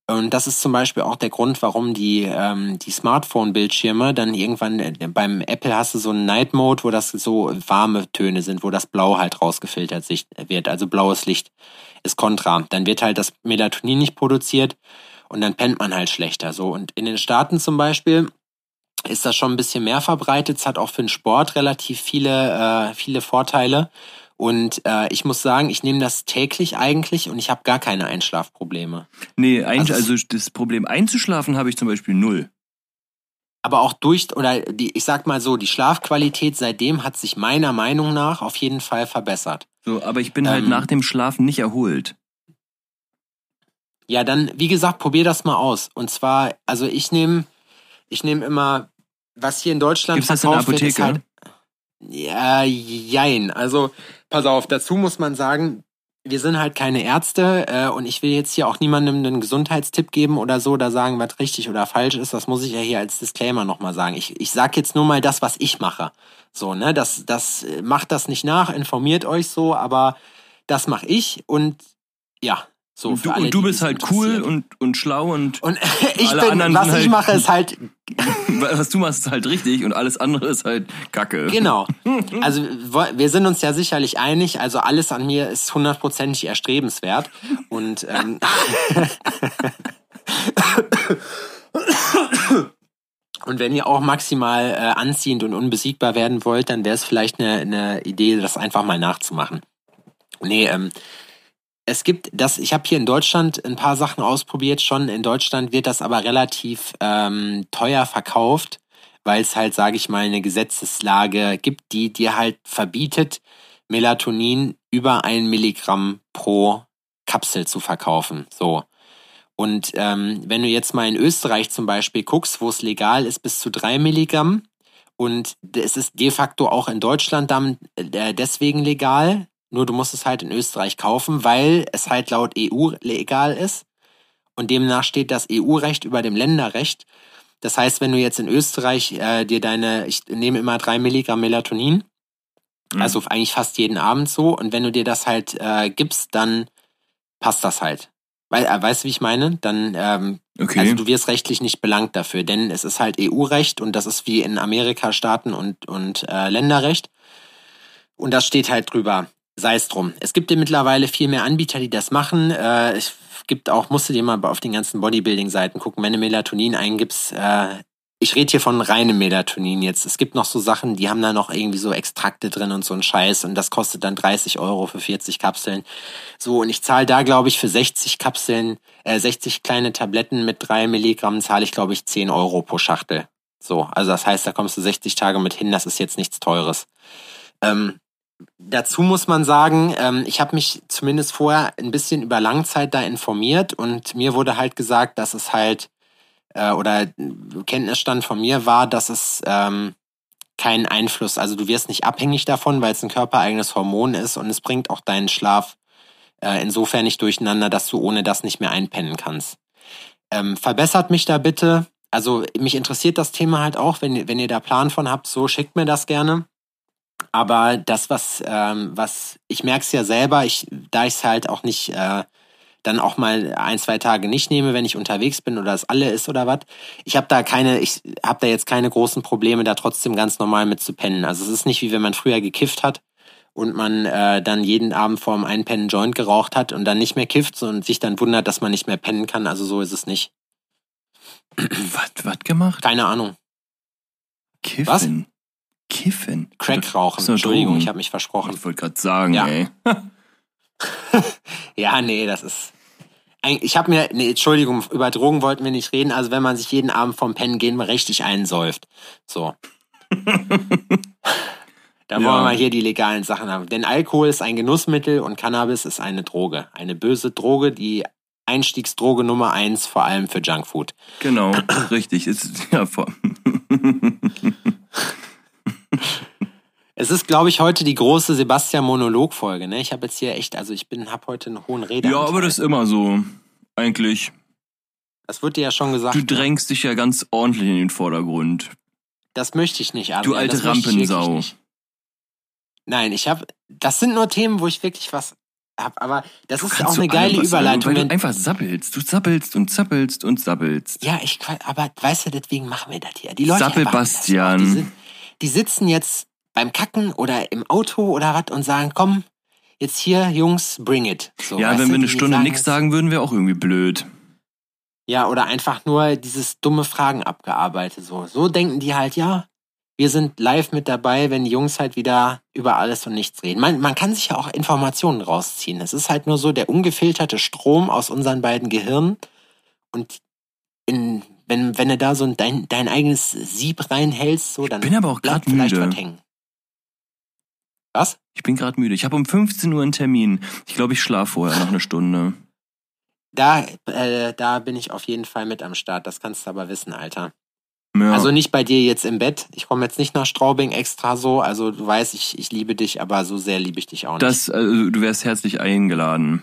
Und das ist zum Beispiel auch der Grund, warum die, ähm, die Smartphone-Bildschirme dann irgendwann, äh, beim Apple hast du so einen Night Mode, wo das so warme Töne sind, wo das Blau halt rausgefiltert sich- wird. Also blaues Licht ist kontra. Dann wird halt das Melatonin nicht produziert und dann pennt man halt schlechter. So. Und in den Staaten zum Beispiel ist das schon ein bisschen mehr verbreitet. Es hat auch für den Sport relativ viele, äh, viele Vorteile. Und äh, ich muss sagen, ich nehme das täglich eigentlich und ich habe gar keine Einschlafprobleme. Nee, ein, Also also das Problem einzuschlafen habe ich zum Beispiel null. aber auch durch oder die ich sag mal so, die Schlafqualität seitdem hat sich meiner Meinung nach auf jeden Fall verbessert. So, aber ich bin halt Ähm. nach dem Schlafen nicht erholt. Ja, dann wie gesagt, probier das mal aus und zwar also ich nehme ich nehme immer was hier in Deutschland Gibt's das in der verkauft wird, ist Apotheke? halt Ja, jein. Also, pass auf, dazu muss man sagen, wir sind halt keine Ärzte äh, und ich will jetzt hier auch niemandem einen Gesundheitstipp geben oder so, da sagen, was richtig oder falsch ist. Das muss ich ja hier als Disclaimer nochmal sagen. Ich, ich sag jetzt nur mal das, was ich mache. So, ne, das, das macht das nicht nach, informiert euch so, aber das mache ich und ja, so, und du, alle, und du bist halt cool und, und schlau und, und ich bin, was ich halt, mache, ist halt. Was du machst, ist halt richtig und alles andere ist halt Kacke. Genau. Also wir sind uns ja sicherlich einig, also alles an mir ist hundertprozentig erstrebenswert. Und ähm, Und wenn ihr auch maximal äh, anziehend und unbesiegbar werden wollt, dann wäre es vielleicht eine, eine Idee, das einfach mal nachzumachen. Nee, ähm, es gibt das, ich habe hier in Deutschland ein paar Sachen ausprobiert schon. In Deutschland wird das aber relativ ähm, teuer verkauft, weil es halt, sage ich mal, eine Gesetzeslage gibt, die dir halt verbietet, Melatonin über ein Milligramm pro Kapsel zu verkaufen. So. Und ähm, wenn du jetzt mal in Österreich zum Beispiel guckst, wo es legal ist, bis zu drei Milligramm. Und es ist de facto auch in Deutschland dann äh, deswegen legal, nur du musst es halt in Österreich kaufen, weil es halt laut EU legal ist. Und demnach steht das EU-Recht über dem Länderrecht. Das heißt, wenn du jetzt in Österreich äh, dir deine, ich nehme immer drei Milligramm Melatonin, mhm. also eigentlich fast jeden Abend so, und wenn du dir das halt äh, gibst, dann passt das halt. Weil, äh, weißt du, wie ich meine? Dann, ähm, okay. also du wirst rechtlich nicht belangt dafür, denn es ist halt EU-Recht und das ist wie in Amerika Staaten und, und äh, Länderrecht. Und das steht halt drüber sei es drum. Es gibt ja mittlerweile viel mehr Anbieter, die das machen. Äh, es gibt auch, musst du dir mal auf den ganzen Bodybuilding-Seiten gucken, wenn du Melatonin eingibst. Äh, ich rede hier von reinem Melatonin jetzt. Es gibt noch so Sachen, die haben da noch irgendwie so Extrakte drin und so ein Scheiß und das kostet dann 30 Euro für 40 Kapseln. So, und ich zahle da, glaube ich, für 60 Kapseln, äh, 60 kleine Tabletten mit drei Milligramm zahle ich, glaube ich, 10 Euro pro Schachtel. So, also das heißt, da kommst du 60 Tage mit hin, das ist jetzt nichts Teures. Ähm, Dazu muss man sagen, ähm, ich habe mich zumindest vorher ein bisschen über Langzeit da informiert und mir wurde halt gesagt, dass es halt, äh, oder Kenntnisstand von mir war, dass es ähm, keinen Einfluss, also du wirst nicht abhängig davon, weil es ein körpereigenes Hormon ist und es bringt auch deinen Schlaf äh, insofern nicht durcheinander, dass du ohne das nicht mehr einpennen kannst. Ähm, verbessert mich da bitte. Also mich interessiert das Thema halt auch, wenn, wenn ihr da Plan von habt, so schickt mir das gerne. Aber das, was, ähm, was ich merke es ja selber, ich, da ich es halt auch nicht äh, dann auch mal ein, zwei Tage nicht nehme, wenn ich unterwegs bin oder es alle ist oder was. Ich habe da keine, ich habe da jetzt keine großen Probleme, da trotzdem ganz normal mit zu pennen. Also es ist nicht wie wenn man früher gekifft hat und man äh, dann jeden Abend vorm Einpennen Joint geraucht hat und dann nicht mehr kifft und sich dann wundert, dass man nicht mehr pennen kann. Also so ist es nicht. Was, was gemacht? Keine Ahnung. Kiffen? Was? Kiffen. Crack rauchen. So, Entschuldigung, ich habe mich versprochen. Ich wollte gerade sagen, ja. ey. ja, nee, das ist. Ich habe mir, nee, Entschuldigung, über Drogen wollten wir nicht reden. Also wenn man sich jeden Abend vom Pennen gehen mal richtig einsäuft. So. da wollen ja. wir mal hier die legalen Sachen haben. Denn Alkohol ist ein Genussmittel und Cannabis ist eine Droge. Eine böse Droge, die Einstiegsdroge Nummer eins, vor allem für Junkfood. Genau, richtig. Ist, ja, vor Es ist, glaube ich, heute die große Sebastian-Monolog-Folge. Ne? Ich habe jetzt hier echt, also ich bin, habe heute einen hohen Rede. Ja, aber das ist immer so, eigentlich. Das wird dir ja schon gesagt. Du drängst dich ja ganz ordentlich in den Vordergrund. Das möchte ich nicht, Adrian. Du alte Rampensau. Nein, ich habe, das sind nur Themen, wo ich wirklich was hab, aber das du ist auch eine geile Überleitung. Weil du einfach sappelst. Du sappelst und zappelst und sappelst. Ja, ich, aber weißt du, deswegen machen wir das hier. Die Leute Sappelbastian. Die, sind, die sitzen jetzt beim Kacken oder im Auto oder was und sagen, komm, jetzt hier, Jungs, bring it. So, ja, wenn wir eine Stunde nichts sagen, würden wir auch irgendwie blöd. Ja, oder einfach nur dieses dumme Fragen abgearbeitet. So, so denken die halt, ja, wir sind live mit dabei, wenn die Jungs halt wieder über alles und nichts reden. Man, man kann sich ja auch Informationen rausziehen. Es ist halt nur so der ungefilterte Strom aus unseren beiden Gehirnen. Und in, wenn, wenn du da so dein, dein eigenes Sieb reinhältst, so, dann ich bin aber auch gerade müde. Was? Ich bin gerade müde. Ich habe um 15 Uhr einen Termin. Ich glaube, ich schlafe vorher noch eine Stunde. Da, äh, da bin ich auf jeden Fall mit am Start. Das kannst du aber wissen, Alter. Ja. Also nicht bei dir jetzt im Bett. Ich komme jetzt nicht nach Straubing extra so. Also du weißt, ich, ich liebe dich, aber so sehr liebe ich dich auch nicht. das, also, du wärst herzlich eingeladen.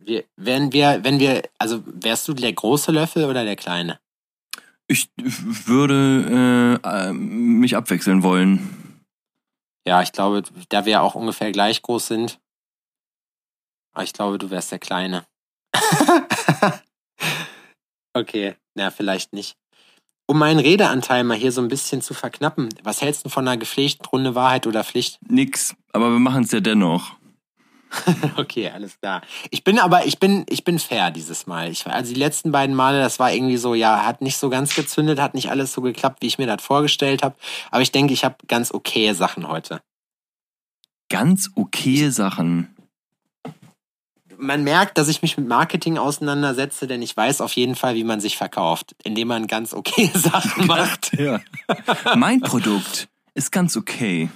Wir, wenn wir, wenn wir, also wärst du der große Löffel oder der kleine? Ich würde äh, äh, mich abwechseln wollen. Ja, ich glaube, da wir auch ungefähr gleich groß sind. Aber ich glaube, du wärst der Kleine. okay, na, vielleicht nicht. Um meinen Redeanteil mal hier so ein bisschen zu verknappen, was hältst du von einer gepflegten Runde Wahrheit oder Pflicht? Nix, aber wir machen es ja dennoch. Okay, alles klar. Ich bin aber, ich bin, ich bin fair dieses Mal. Ich, also die letzten beiden Male, das war irgendwie so, ja, hat nicht so ganz gezündet, hat nicht alles so geklappt, wie ich mir das vorgestellt habe. Aber ich denke, ich habe ganz okay Sachen heute. Ganz okay Sachen. Man merkt, dass ich mich mit Marketing auseinandersetze, denn ich weiß auf jeden Fall, wie man sich verkauft, indem man ganz okay Sachen macht. Ja. mein Produkt ist ganz okay.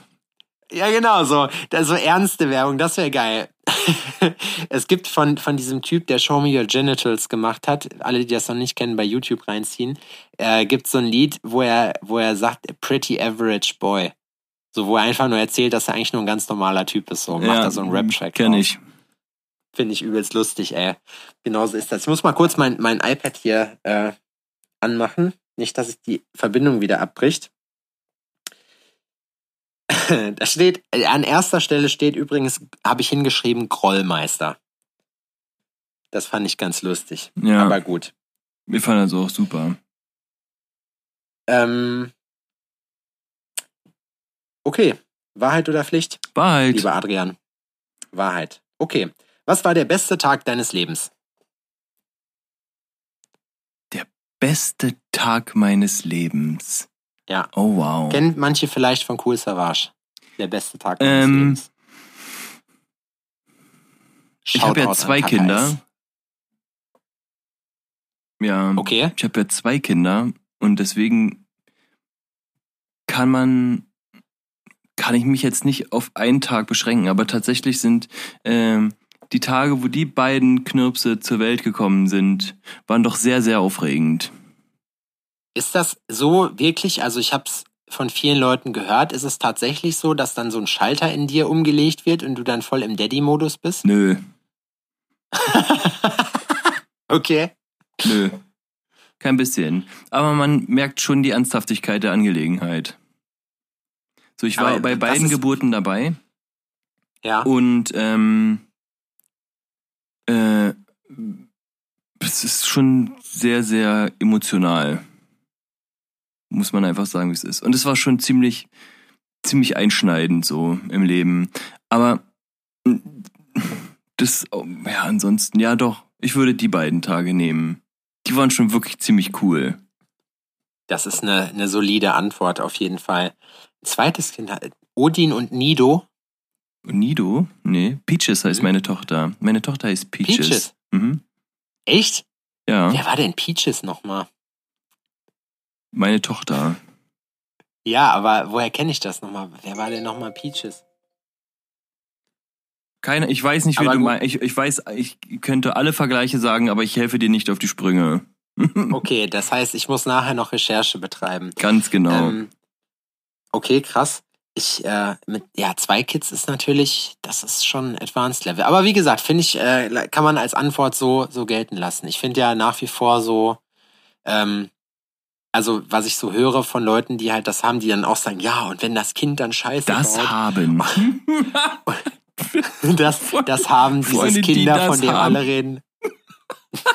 Ja, genau, so, so ernste Werbung, das wäre geil. es gibt von, von diesem Typ, der Show Me Your Genitals gemacht hat, alle, die das noch nicht kennen, bei YouTube reinziehen, äh, gibt so ein Lied, wo er, wo er sagt, Pretty Average Boy. So, wo er einfach nur erzählt, dass er eigentlich nur ein ganz normaler Typ ist. So, macht da so einen Rap-Track. Kenn drauf. ich. Finde ich übelst lustig, ey. Genauso ist das. Ich muss mal kurz mein, mein iPad hier äh, anmachen. Nicht, dass sich die Verbindung wieder abbricht. da steht, an erster Stelle steht übrigens, habe ich hingeschrieben, Grollmeister. Das fand ich ganz lustig. Ja, Aber gut. wir fanden das auch super. Ähm, okay. Wahrheit oder Pflicht? Wahrheit. Lieber Adrian. Wahrheit. Okay. Was war der beste Tag deines Lebens? Beste Tag meines Lebens. Ja. Oh wow. Kennen manche vielleicht von Cool Savage. Der beste Tag meines Ähm, Lebens. ich habe ja zwei. Kinder. Ja. Okay. Ich habe ja zwei Kinder und deswegen kann man, kann ich mich jetzt nicht auf einen Tag beschränken, aber tatsächlich sind ähm, die Tage, wo die beiden Knirpse zur Welt gekommen sind, waren doch sehr, sehr aufregend. Ist das so wirklich, also ich habe es von vielen Leuten gehört, ist es tatsächlich so, dass dann so ein Schalter in dir umgelegt wird und du dann voll im Daddy-Modus bist? Nö, okay. nö. Kein bisschen. Aber man merkt schon die Ernsthaftigkeit der Angelegenheit. So, ich war Aber bei beiden Geburten dabei. Ja. Und ähm, äh, es ist schon sehr, sehr emotional. Muss man einfach sagen, wie es ist. Und es war schon ziemlich, ziemlich einschneidend so im Leben. Aber mm, das, oh, ja, ansonsten, ja doch, ich würde die beiden Tage nehmen. Die waren schon wirklich ziemlich cool. Das ist eine, eine solide Antwort auf jeden Fall. Zweites Kind, Odin und Nido. Nido? Nee, Peaches heißt Mhm. meine Tochter. Meine Tochter heißt Peaches. Peaches? Mhm. Echt? Ja, Wer war denn Peaches nochmal? Meine Tochter. Ja, aber woher kenne ich das nochmal? Wer war denn nochmal Peaches? Keine, ich weiß nicht, wie du meinst. Ich, ich weiß, ich könnte alle Vergleiche sagen, aber ich helfe dir nicht auf die Sprünge. Okay, das heißt, ich muss nachher noch Recherche betreiben. Ganz genau. Ähm, okay, krass. Ich, äh, mit, ja, zwei Kids ist natürlich, das ist schon Advanced Level. Aber wie gesagt, finde ich, äh, kann man als Antwort so, so gelten lassen. Ich finde ja nach wie vor so, ähm, also was ich so höre von Leuten, die halt das haben, die dann auch sagen, ja, und wenn das Kind dann Scheiße das baut, haben. das, das haben dieses Freunde, die Kinder, das von dem haben. alle reden.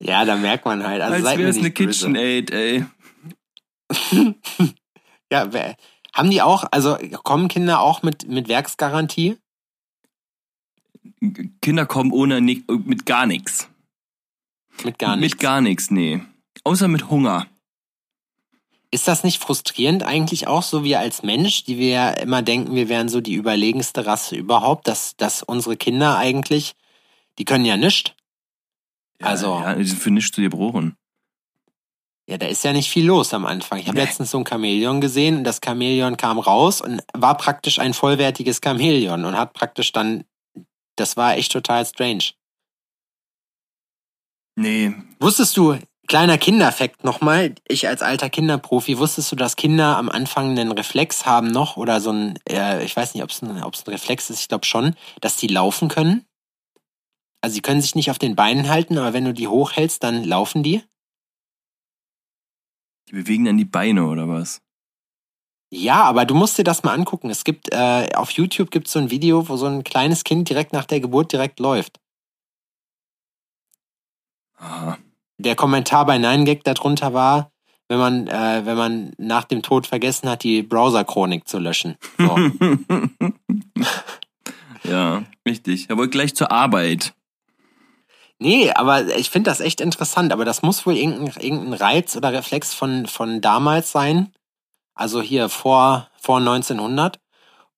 ja, da merkt man halt. Also Als wäre es eine. KitchenAid, ey. Ja, haben die auch, also kommen Kinder auch mit, mit Werksgarantie? Kinder kommen ohne mit gar nichts. Mit gar nichts. Mit gar nichts, nee. Außer mit Hunger. Ist das nicht frustrierend eigentlich auch so wir als Mensch, die wir ja immer denken, wir wären so die überlegenste Rasse überhaupt, dass, dass unsere Kinder eigentlich, die können ja nichts. Also- Ja, die sind für nichts zu dir. Ja, da ist ja nicht viel los am Anfang. Ich habe Nee. letztens so ein Chamäleon gesehen und das Chamäleon kam raus und war praktisch ein vollwertiges Chamäleon und hat praktisch dann, das war echt total strange. Nee. Wusstest du, Kleiner Kinderfakt nochmal. Ich als alter Kinderprofi, wusstest du, dass Kinder am Anfang einen Reflex haben noch oder so ein, äh, ich weiß nicht, ob es ein, ob's ein Reflex ist, ich glaube schon, dass die laufen können? Also sie können sich nicht auf den Beinen halten, aber wenn du die hochhältst, dann laufen die? Die bewegen dann die Beine oder was? Ja, aber du musst dir das mal angucken. Es gibt, äh, auf YouTube gibt es so ein Video, wo so ein kleines Kind direkt nach der Geburt direkt läuft. Aha. Der Kommentar bei 9gag darunter war, wenn man, äh, wenn man nach dem Tod vergessen hat, die Browser-Chronik zu löschen. So. ja, richtig. Er wollte gleich zur Arbeit. Nee, aber ich finde das echt interessant. Aber das muss wohl irgendein, irgendein Reiz oder Reflex von, von damals sein. Also hier vor, vor 1900.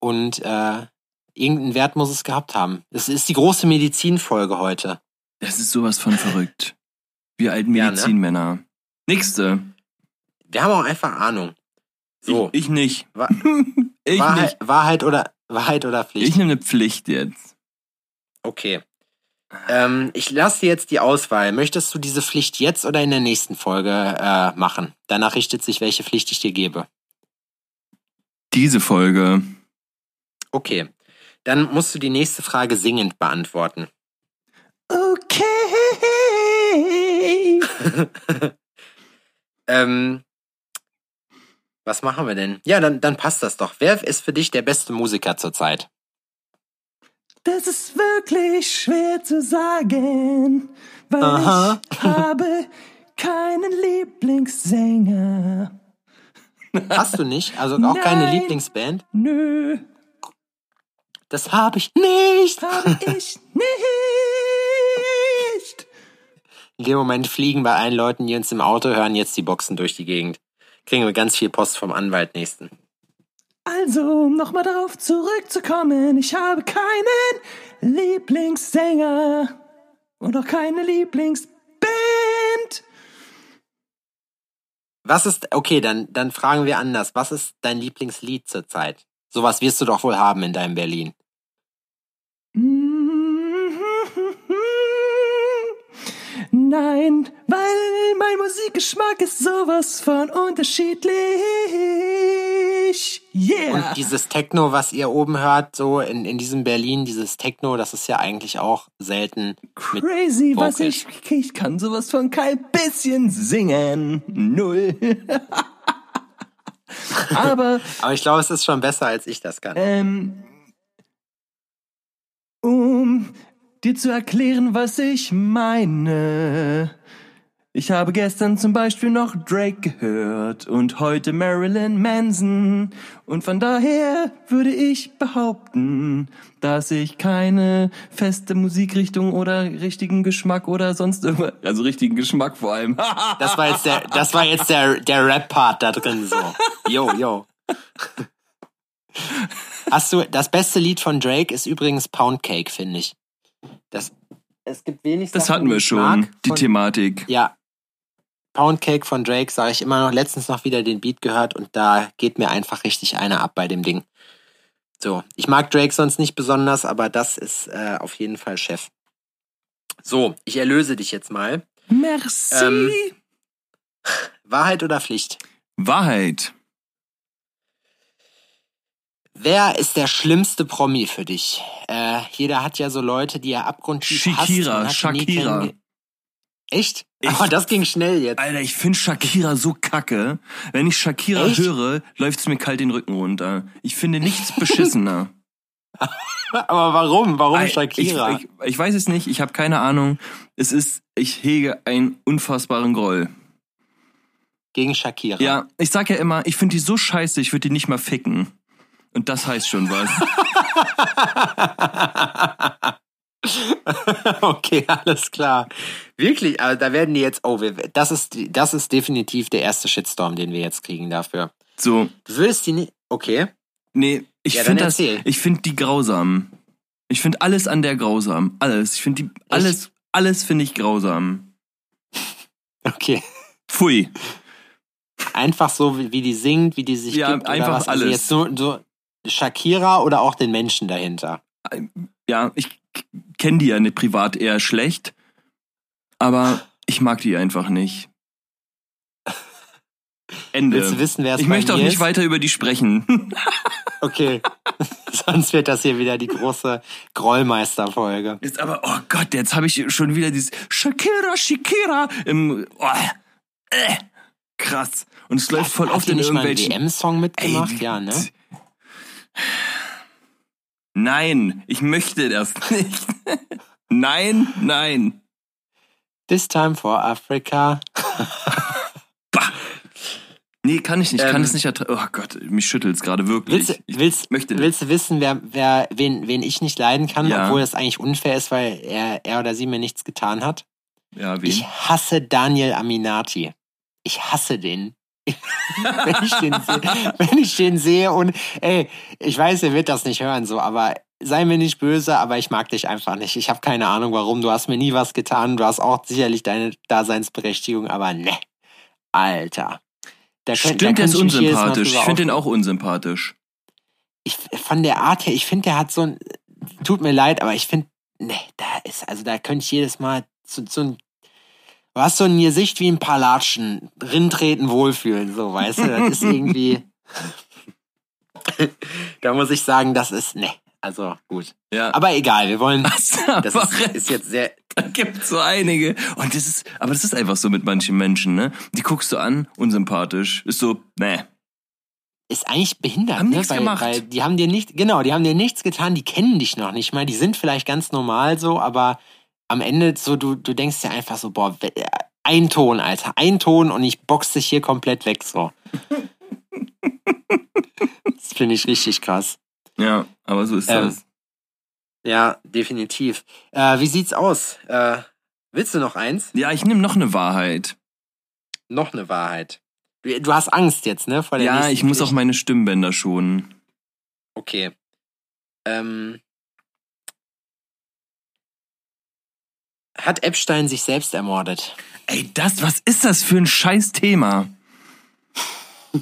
Und äh, irgendeinen Wert muss es gehabt haben. Es ist die große Medizinfolge heute. Das ist sowas von verrückt. Wir alten Ja, ne? Medizinmänner. Nächste. Wir haben auch einfach Ahnung. So, Ich, ich nicht. Wa- ich Wahrheit, nicht. Wahrheit oder Wahrheit oder Pflicht? Ich nehme eine Pflicht jetzt. Okay. Ähm, ich lasse jetzt die Auswahl. Möchtest du diese Pflicht jetzt oder in der nächsten Folge äh, machen? Danach richtet sich, welche Pflicht ich dir gebe. Diese Folge. Okay. Dann musst du die nächste Frage singend beantworten. Okay. ähm, was machen wir denn? Ja, dann, dann passt das doch. Wer ist für dich der beste Musiker zurzeit? Das ist wirklich schwer zu sagen, weil Aha. ich habe keinen Lieblingssänger. Hast du nicht? Also auch keine Nein. Lieblingsband? Nö, Das habe ich nicht. habe ich nicht. In dem Moment fliegen bei allen Leuten, die uns im Auto hören, jetzt die Boxen durch die Gegend. Kriegen wir ganz viel Post vom Anwalt nächsten. Also, um nochmal darauf zurückzukommen, ich habe keinen Lieblingssänger und auch keine Lieblingsband. Was ist, okay, dann, dann fragen wir anders. Was ist dein Lieblingslied zurzeit? Sowas wirst du doch wohl haben in deinem Berlin. Nein, weil mein Musikgeschmack ist sowas von unterschiedlich. Yeah. Und dieses Techno, was ihr oben hört, so in, in diesem Berlin, dieses Techno, das ist ja eigentlich auch selten. Crazy, was ich, ich kann sowas von kein bisschen singen. Null. Aber Aber ich glaube, es ist schon besser, als ich das kann. Ähm, um dir zu erklären, was ich meine. Ich habe gestern zum Beispiel noch Drake gehört und heute Marilyn Manson. Und von daher würde ich behaupten, dass ich keine feste Musikrichtung oder richtigen Geschmack oder sonst irgendwas, also richtigen Geschmack vor allem. Das war jetzt der, das war jetzt der, der Rap-Part da drin, so. Yo, yo. Hast du, das beste Lied von Drake ist übrigens Pound Cake, finde ich. Das, es gibt wenig das Sachen, hatten wir schon, mag die von- Thematik. Ja. Pound Cake von Drake sage ich immer noch. Letztens noch wieder den Beat gehört und da geht mir einfach richtig einer ab bei dem Ding. So, ich mag Drake sonst nicht besonders, aber das ist äh, auf jeden Fall Chef. So, ich erlöse dich jetzt mal. Merci. Ähm, Wahrheit oder Pflicht? Wahrheit. Wer ist der schlimmste Promi für dich? Äh, jeder hat ja so Leute, die er abgrundtief hasst. Shakira, nie Shakira. kennenge- Echt? Ich- Aber das ging schnell jetzt. Alter, ich find Shakira so kacke. Wenn ich Shakira Echt? höre, läuft's mir kalt den Rücken runter. Ich finde nichts beschissener. Aber warum? Warum Shakira? Ich, ich, ich weiß es nicht, ich habe keine Ahnung. Es ist, ich hege einen unfassbaren Groll. Gegen Shakira. Ja, ich sag ja immer, ich finde die so scheiße, ich würde die nicht mal ficken. Und das heißt schon was. okay, alles klar. Wirklich, also da werden die jetzt, oh, wir, das ist, das ist definitiv der erste Shitstorm, den wir jetzt kriegen dafür. So, Du würdest die nicht, okay. nee, ich Ja, finde das, ich finde die grausam. Ich finde alles an der grausam. Alles. Ich finde die, alles, alles finde ich grausam. Okay. Pfui. Einfach so, wie, die singt, wie die sich Ja, gibt. einfach? Also alles. jetzt so, so Shakira oder auch den Menschen dahinter. Ja, ich kenne die ja nicht privat eher schlecht. Aber ich mag die einfach nicht. Ende. Willst du wissen, wer es ich möchte auch nicht ist? weiter über die sprechen. Okay. Sonst wird das hier wieder die große Grollmeister-Folge. Jetzt aber, oh Gott, jetzt habe ich schon wieder dieses Shakira, Shakira im, oh, äh, krass. Und es läuft voll Hat oft in irgendwelchen. WM-Song mitgemacht? Ey, ja, ne? Nein, ich möchte das nicht. nein, nein. This time for Africa. Bah. Nee, kann ich nicht, kann Ähm, es nicht ertragen. Oh Gott, mich schüttelt's gerade wirklich. Willst, ich willst, möchte nicht. willst du wissen, wer, wer, wen, wen ich nicht leiden kann, Ja. obwohl das eigentlich unfair ist, weil er, er oder sie mir nichts getan hat? ja, wen? Ich hasse Daniel Aminati. Ich hasse den. wenn, ich den sehe, wenn ich den sehe und ey, ich weiß, er wird das nicht hören, so, aber sei mir nicht böse, aber ich mag dich einfach nicht. Ich habe keine Ahnung warum. Du hast mir nie was getan. Du hast auch sicherlich deine Daseinsberechtigung, aber ne. Alter. Da könnt- Stimmt, der ist unsympathisch. Ich finde den auch unsympathisch. ich von der Art her, ich finde, der hat so ein, tut mir leid, aber ich finde, ne, da ist, also da könnte ich jedes Mal so, so ein, du hast so ein Gesicht wie ein paar Latschen, drintreten, wohlfühlen, so, weißt du, das ist irgendwie, da muss ich sagen, das ist, ne, also gut. Ja. Aber egal, wir wollen, Was? das ist, ist jetzt sehr, da gibt's so einige. Und das ist, aber das ist einfach so mit manchen Menschen, ne? Die guckst du an, unsympathisch. Ist so, ne. ist eigentlich behindert, Haben ne? nichts weil, gemacht. weil die haben dir nicht, genau, die haben dir nichts getan, die kennen dich noch nicht mal, die sind vielleicht ganz normal so, aber am Ende so, du, du denkst dir einfach so, boah, ein Ton, Alter, ein Ton und ich box dich hier komplett weg, so. das finde ich richtig krass. Ja, aber so ist Ähm, das. Ja, definitiv. Äh, wie sieht's aus? Äh, willst du noch eins? Ja, ich nehme noch eine Wahrheit. Noch eine Wahrheit. Du, du hast Angst jetzt, ne? Vor der Ja, ich muss auch Pflicht. meine Stimmbänder schonen. Okay. Ähm, hat Epstein sich selbst ermordet? Ey, das, was ist das für ein scheiß Thema?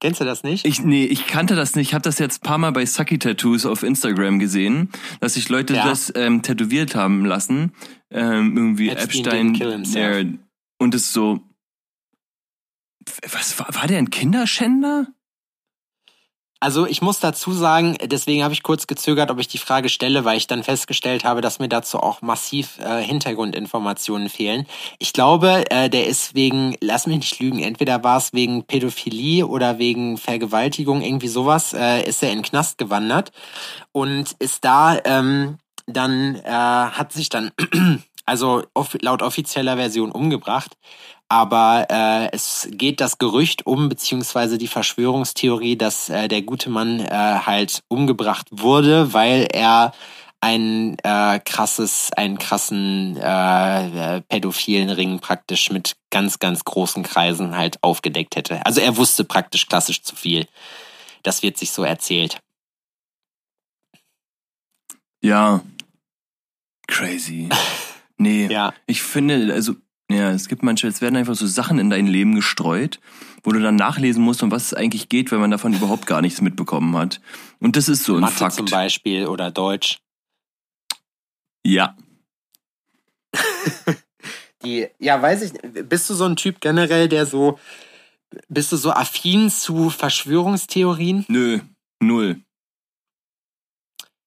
Kennst du das nicht? Ich, nee, ich kannte das nicht. Ich habe das jetzt ein paar Mal bei Sucky Tattoos auf Instagram gesehen, dass sich Leute Ja. das ähm, tätowiert haben lassen. Ähm, irgendwie Epstein Epstein. und es so. Was war, war der ein Kinderschänder? Also ich muss dazu sagen, deswegen habe ich kurz gezögert, ob ich die Frage stelle, weil ich dann festgestellt habe, dass mir dazu auch massiv äh, Hintergrundinformationen fehlen. Ich glaube, äh, der ist wegen, lass mich nicht lügen, entweder war es wegen Pädophilie oder wegen Vergewaltigung, irgendwie sowas, äh, ist er in Knast gewandert und ist da ähm, dann, äh, hat sich dann, also laut offizieller Version umgebracht. Aber äh, es geht das Gerücht um, beziehungsweise die Verschwörungstheorie, dass äh, der gute Mann äh, halt umgebracht wurde, weil er ein äh, krasses, einen krassen äh, pädophilen Ring praktisch mit ganz, ganz großen Kreisen halt aufgedeckt hätte. Also er wusste praktisch klassisch zu viel. Das wird sich so erzählt. Ja. Crazy. Nee. Ja. Ich finde, also, ja, es gibt manchmal, es werden einfach so Sachen in dein Leben gestreut, wo du dann nachlesen musst, um was es eigentlich geht, wenn man davon überhaupt gar nichts mitbekommen hat. Und das ist so ein Mathe Fakt. zum Beispiel oder Deutsch. Ja. Die, ja, weiß ich, nicht. bist du so ein Typ generell, der so, bist du so affin zu Verschwörungstheorien? Nö. Null.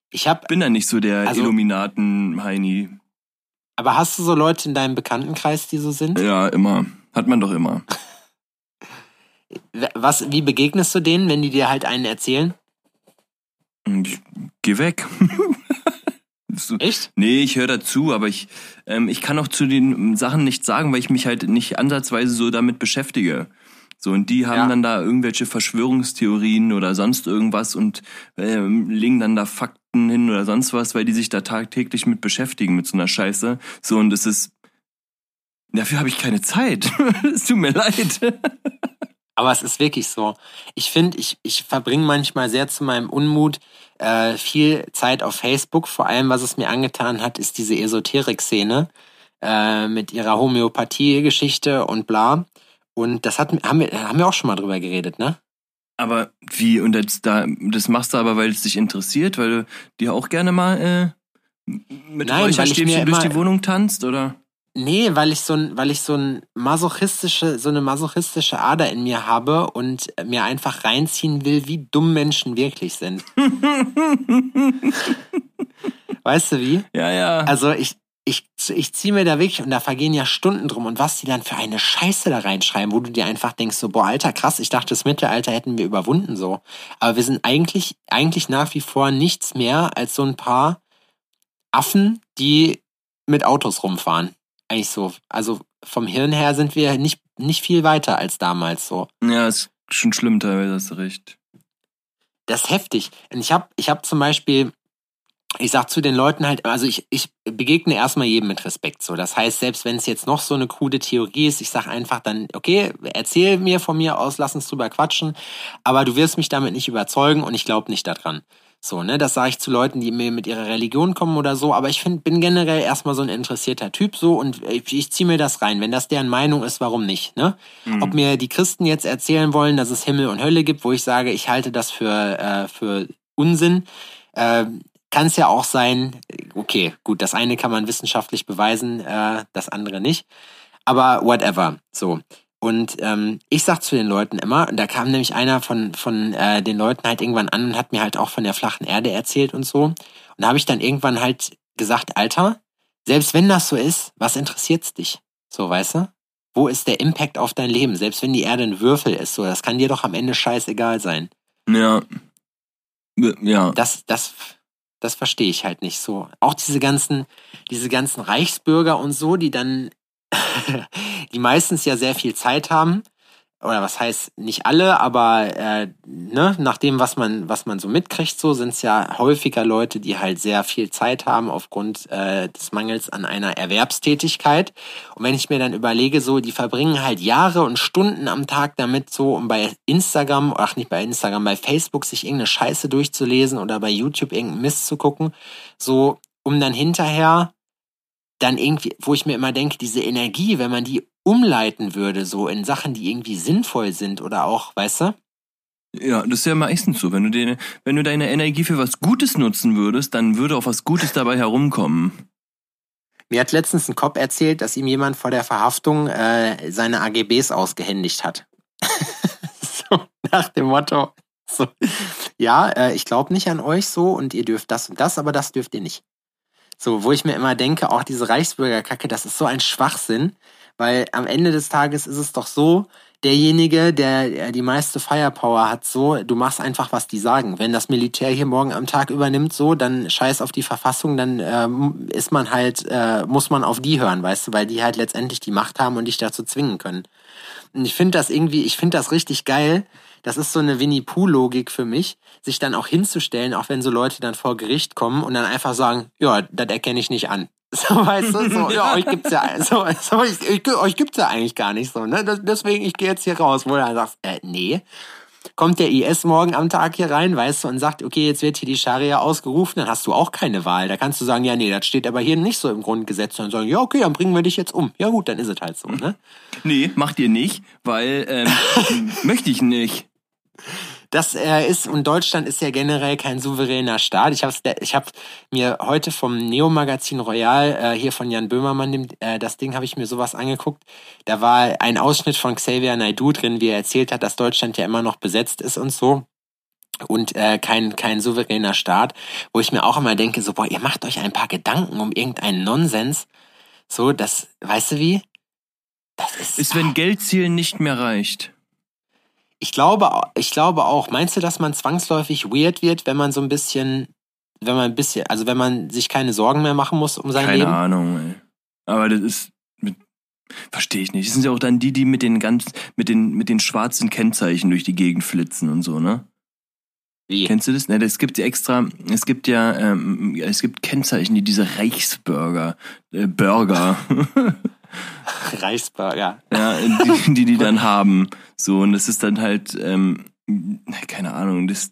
Ich hab, Bin da nicht so der Also- Illuminaten-Heini. Aber hast du so Leute in deinem Bekanntenkreis, die so sind? Ja, immer. Hat man doch immer. Was, wie begegnest du denen, wenn die dir halt einen erzählen? Ich geh weg. Echt? Nee, ich höre dazu, aber ich, ähm, ich kann auch zu den Sachen nichts sagen, weil ich mich halt nicht ansatzweise so damit beschäftige. So, und die haben Ja. dann da irgendwelche Verschwörungstheorien oder sonst irgendwas und ähm, legen dann da Fakten hin oder sonst was, weil die sich da tagtäglich mit beschäftigen, mit so einer Scheiße. So, und es ist. Dafür habe ich keine Zeit. es tut mir leid. Aber es ist wirklich so. Ich finde, ich, ich verbringe manchmal sehr zu meinem Unmut äh, viel Zeit auf Facebook. Vor allem, was es mir angetan hat, ist diese Esoterik-Szene äh, mit ihrer Homöopathie-Geschichte und bla. Und das hat, haben, wir, haben wir auch schon mal drüber geredet, ne? Aber wie, und das, da, das machst du aber, weil es dich interessiert, weil du dir auch gerne mal äh, mit Nein, Räucherstäbchen durch die Wohnung tanzt, oder? Nee, weil ich so ein, weil ich so ein masochistische, so eine masochistische Ader in mir habe und mir einfach reinziehen will, wie dumm Menschen wirklich sind. weißt du wie? Ja, ja. Also ich, ich, ich ziehe mir da wirklich, und da vergehen ja Stunden drum, und was die dann für eine Scheiße da reinschreiben, wo du dir einfach denkst, so, boah, Alter, krass, ich dachte, das Mittelalter hätten wir überwunden, so. Aber wir sind eigentlich, eigentlich nach wie vor nichts mehr als so ein paar Affen, die mit Autos rumfahren. Eigentlich so. Also vom Hirn her sind wir nicht, nicht viel weiter als damals, so. Ja, ist schon schlimm teilweise, hast du recht. Das ist heftig. Und ich habe ich hab zum Beispiel, ich sag zu den Leuten halt, also ich, ich begegne erstmal jedem mit Respekt. So, das heißt, selbst wenn es jetzt noch so eine krude Theorie ist, ich sag einfach dann, okay, erzähl mir von mir aus, lass uns drüber quatschen, aber du wirst mich damit nicht überzeugen und ich glaube nicht daran. So, ne, das sage ich zu Leuten, die mir mit ihrer Religion kommen oder so, aber ich find, bin generell erstmal so ein interessierter Typ so und ich, ich ziehe mir das rein. Wenn das deren Meinung ist, warum nicht, ne? Mhm. Ob mir die Christen jetzt erzählen wollen, dass es Himmel und Hölle gibt, wo ich sage, ich halte das für, äh, für Unsinn, äh, kann es ja auch sein, okay, gut, das eine kann man wissenschaftlich beweisen, äh, das andere nicht. Aber whatever. So. Und ähm, ich sag zu den Leuten immer, und da kam nämlich einer von, von äh, den Leuten halt irgendwann an und hat mir halt auch von der flachen Erde erzählt und so. Und da habe ich dann irgendwann halt gesagt, Alter, selbst wenn das so ist, was interessiert's dich? So, weißt du? Wo ist der Impact auf dein Leben? Selbst wenn die Erde ein Würfel ist, so, das kann dir doch am Ende scheißegal sein. Ja. Ja. Das, das, das verstehe ich halt nicht so. Auch diese ganzen, diese ganzen Reichsbürger und so, die dann, die meistens ja sehr viel Zeit haben. Oder was heißt nicht alle, aber äh, ne, nach dem, was man, was man so mitkriegt, so sind es ja häufiger Leute, die halt sehr viel Zeit haben aufgrund äh, des Mangels an einer Erwerbstätigkeit. Und wenn ich mir dann überlege, so, die verbringen halt Jahre und Stunden am Tag damit, so um bei Instagram, ach nicht bei Instagram, bei Facebook sich irgendeine Scheiße durchzulesen oder bei YouTube irgendeinen Mist zu gucken, so um dann hinterher dann irgendwie, wo ich mir immer denke, diese Energie, wenn man die umleiten würde, so in Sachen, die irgendwie sinnvoll sind oder auch, weißt du? Ja, das ist ja meistens so. Wenn du, deine, wenn du deine Energie für was Gutes nutzen würdest, dann würde auch was Gutes dabei herumkommen. Mir hat letztens ein Cop erzählt, dass ihm jemand vor der Verhaftung äh, seine AGBs ausgehändigt hat. so nach dem Motto, so, ja, äh, ich glaube nicht an euch so und ihr dürft das und das, aber das dürft ihr nicht. So, wo ich mir immer denke, auch diese Reichsbürgerkacke, das ist so ein Schwachsinn, weil am Ende des Tages ist es doch so, derjenige, der die meiste Firepower hat, so, du machst einfach, was die sagen. Wenn das Militär hier morgen am Tag übernimmt, so, dann scheiß auf die Verfassung, dann ähm, ist man halt, äh, muss man auf die hören, weißt du, weil die halt letztendlich die Macht haben und dich dazu zwingen können. Und ich finde das irgendwie, ich finde das richtig geil. Das ist so eine Winnie-Pooh-Logik für mich, sich dann auch hinzustellen, auch wenn so Leute dann vor Gericht kommen und dann einfach sagen, ja, das erkenne ich nicht an. So, weißt du, so, ja, euch gibt's ja, so, so ich, ich, euch gibt's ja eigentlich gar nicht so, ne? Deswegen, ich gehe jetzt hier raus, wo du dann sagst, äh, nee. Kommt der IS morgen am Tag hier rein, weißt du, und sagt, okay, jetzt wird hier die Scharia ausgerufen, dann hast du auch keine Wahl. Da kannst du sagen, ja, nee, das steht aber hier nicht so im Grundgesetz, und dann sagen, ja, okay, dann bringen wir dich jetzt um. Ja gut, dann ist es halt so, ne? Nee, macht ihr nicht, weil ähm, möchte ich nicht. Das äh, ist, und Deutschland ist ja generell kein souveräner Staat. Ich habe ich hab mir heute vom Neo-Magazin Royal, äh, hier von Jan Böhmermann, äh, das Ding habe ich mir sowas angeguckt. Da war ein Ausschnitt von Xavier Naidoo drin, wie er erzählt hat, dass Deutschland ja immer noch besetzt ist und so und äh, kein kein souveräner Staat, wo ich mir auch immer denke, so boah, ihr macht euch ein paar Gedanken um irgendeinen Nonsens, so das, weißt du wie? Das ist, Ist, wenn Geldzielen nicht mehr reicht. Ich glaube, ich glaube auch. Meinst du, dass man zwangsläufig weird wird, wenn man so ein bisschen, wenn man ein bisschen, also wenn man sich keine Sorgen mehr machen muss um sein Keine Leben? Ahnung, ey. Aber das ist. Mit, verstehe ich nicht. Das sind ja auch dann die, die mit den ganz, mit den, mit den schwarzen Kennzeichen durch die Gegend flitzen und so, ne? Wie? Kennst du das? Ne, es gibt ja extra, es gibt ja, ähm, es gibt Kennzeichen, die diese Reichsbürger, äh, Burger, Reichsburger. ja, die, die die dann haben. So, und das ist dann halt, ähm, keine Ahnung, das,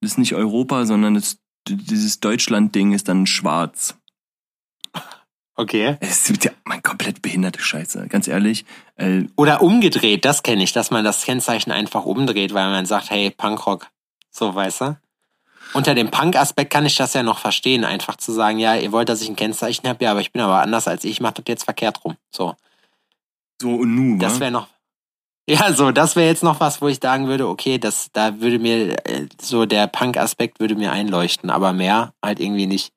das ist nicht Europa, sondern das, dieses Deutschland-Ding ist dann schwarz. Okay. Es gibt ja man, komplett behinderte Scheiße, ganz ehrlich. Äh, Oder umgedreht, das kenne ich, dass man das Kennzeichen einfach umdreht, weil man sagt, hey, Punkrock. So, weißt du? Unter dem Punk-Aspekt kann ich das ja noch verstehen, einfach zu sagen, ja, ihr wollt, dass ich ein Kennzeichen habe, ja, aber ich bin aber anders als ich, macht das jetzt verkehrt rum. So. So und nu, Das wäre noch. Ja, so, das wäre jetzt noch was, wo ich sagen würde, okay, das, da würde mir, äh, so der Punk-Aspekt würde mir einleuchten, aber mehr halt irgendwie nicht.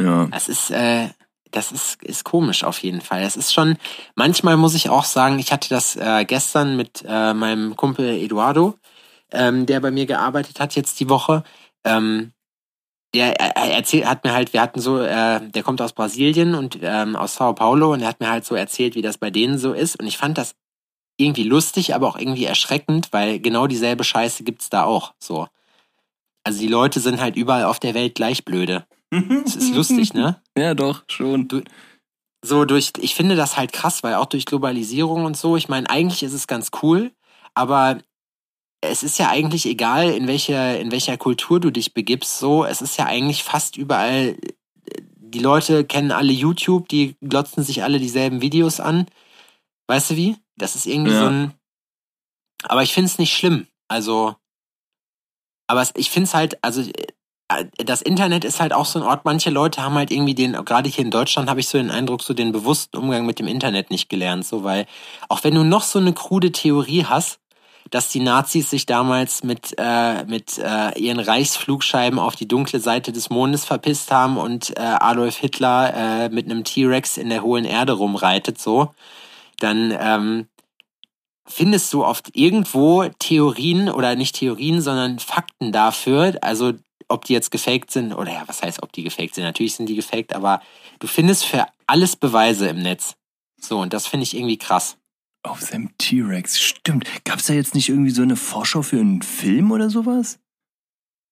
Ja. Das ist, äh, das ist, ist komisch auf jeden Fall. Das ist schon, manchmal muss ich auch sagen, ich hatte das äh, gestern mit äh, meinem Kumpel Eduardo, ähm, der bei mir gearbeitet hat jetzt die Woche. Ähm, der er, er erzählt, hat mir halt, wir hatten so, äh, der kommt aus Brasilien und ähm, aus Sao Paulo und er hat mir halt so erzählt, wie das bei denen so ist. Und ich fand das irgendwie lustig, aber auch irgendwie erschreckend, weil genau dieselbe Scheiße gibt's da auch. So. Also die Leute sind halt überall auf der Welt gleich blöde. Das ist lustig, ne? Ja, doch, schon. Du- so durch, ich finde das halt krass, weil auch durch Globalisierung und so, ich meine, eigentlich ist es ganz cool, aber es ist ja eigentlich egal, in welcher, in welcher Kultur du dich begibst, so, es ist ja eigentlich fast überall, die Leute kennen alle YouTube, die glotzen sich alle dieselben Videos an. Weißt du wie? Das ist irgendwie Ja. so ein, aber ich finde es nicht schlimm, also, aber ich finde es halt, also, äh, das Internet ist halt auch so ein Ort, manche Leute haben halt irgendwie den, gerade hier in Deutschland habe ich so den Eindruck, so den bewussten Umgang mit dem Internet nicht gelernt, so, weil auch wenn du noch so eine krude Theorie hast, dass die Nazis sich damals mit, äh, mit äh, ihren Reichsflugscheiben auf die dunkle Seite des Mondes verpisst haben und äh, Adolf Hitler äh, mit einem T-Rex in der hohen Erde rumreitet, so, dann ähm, findest du oft irgendwo Theorien oder nicht Theorien, sondern Fakten dafür, also ob die jetzt gefaked sind oder ja, was heißt, ob die gefaked sind? Natürlich sind die gefaked, aber du findest für alles Beweise im Netz. So, und das finde ich irgendwie krass. Auf seinem T-Rex, stimmt. Gab's da jetzt nicht irgendwie so eine Vorschau für einen Film oder sowas?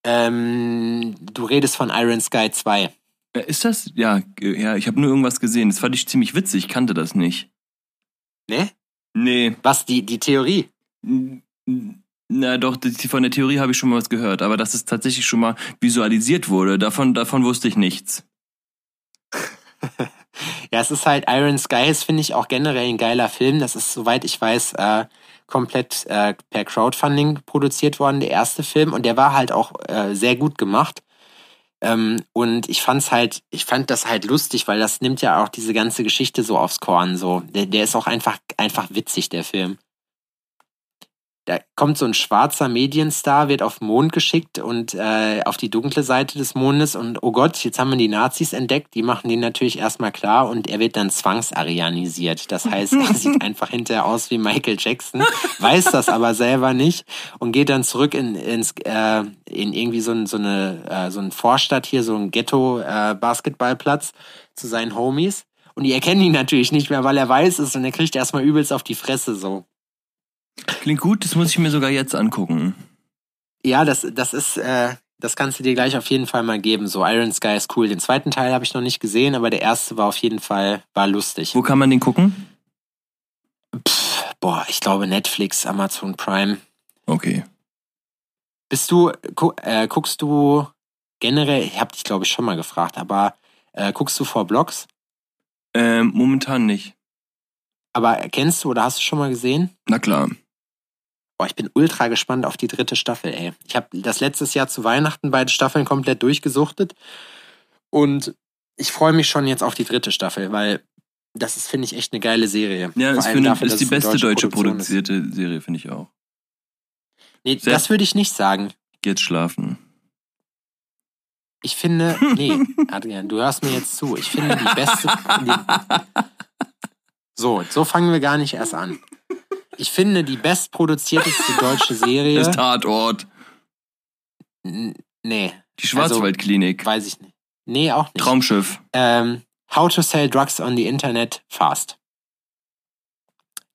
Ähm, du redest von Iron Sky 2. Äh, Ist das? Ja, ja, ich habe nur irgendwas gesehen. Das fand ich ziemlich witzig, ich kannte das nicht. Ne? Nee. Was, die, die Theorie? Na doch, die- von der Theorie habe ich schon mal was gehört, aber dass es tatsächlich schon mal visualisiert wurde, davon, davon wusste ich nichts. Ja, es ist halt Iron Sky, ist finde ich auch generell ein geiler Film. Das ist, soweit ich weiß, äh, komplett äh, per Crowdfunding produziert worden, der erste Film. Und der war halt auch äh, sehr gut gemacht. Ähm, und ich fand's halt, ich fand das halt lustig, weil das nimmt ja auch diese ganze Geschichte so aufs Korn. So, der, der ist auch einfach, einfach witzig, der Film. Da kommt so ein schwarzer Medienstar, wird auf den Mond geschickt und äh, auf die dunkle Seite des Mondes und oh Gott, jetzt haben wir die Nazis entdeckt, die machen den natürlich erstmal klar und er wird dann zwangsarianisiert. Das heißt, er sieht einfach hinterher aus wie Michael Jackson, weiß das aber selber nicht und geht dann zurück in, ins, äh, in irgendwie so, ein, so eine äh, so ein Vorstadt hier, so ein Ghetto-Basketballplatz zu seinen Homies. Und die erkennen ihn natürlich nicht mehr, weil er weiß ist und er kriegt erstmal übelst auf die Fresse so. Klingt gut, das muss ich mir sogar jetzt angucken. Ja, das, das ist, äh, das kannst du dir gleich auf jeden Fall mal geben. So, Iron Sky ist cool. Den zweiten Teil habe ich noch nicht gesehen, aber der erste war auf jeden Fall, war lustig. Wo kann man den gucken? Pff, boah, ich glaube Netflix, Amazon Prime. Okay. Bist du, gu äh, guckst du generell, ich habe dich glaube ich schon mal gefragt, aber äh, guckst du vor Blogs? Ähm, momentan nicht. Aber kennst du oder hast du schon mal gesehen? Na klar. Boah, ich bin ultra gespannt auf die dritte Staffel, ey. Ich habe das letztes Jahr zu Weihnachten beide Staffeln komplett durchgesuchtet. Und ich freue mich schon jetzt auf die dritte Staffel, weil das ist, finde ich, echt eine geile Serie. Ja, ist, eine, dafür, ist die beste deutsche ist. produzierte Serie, finde ich auch. Nee, Sehr- das würde ich nicht sagen. Geh jetzt schlafen. Ich finde, nee, Adrian, du hörst mir jetzt zu. Ich finde die beste. Die, so, so fangen wir gar nicht erst an. Ich finde die bestproduzierteste deutsche Serie. Das Tatort. N- nee, Die Schwarzwaldklinik. weiß ich nicht. Nee, auch nicht. Traumschiff. Ähm, How to Sell Drugs on the Internet Fast.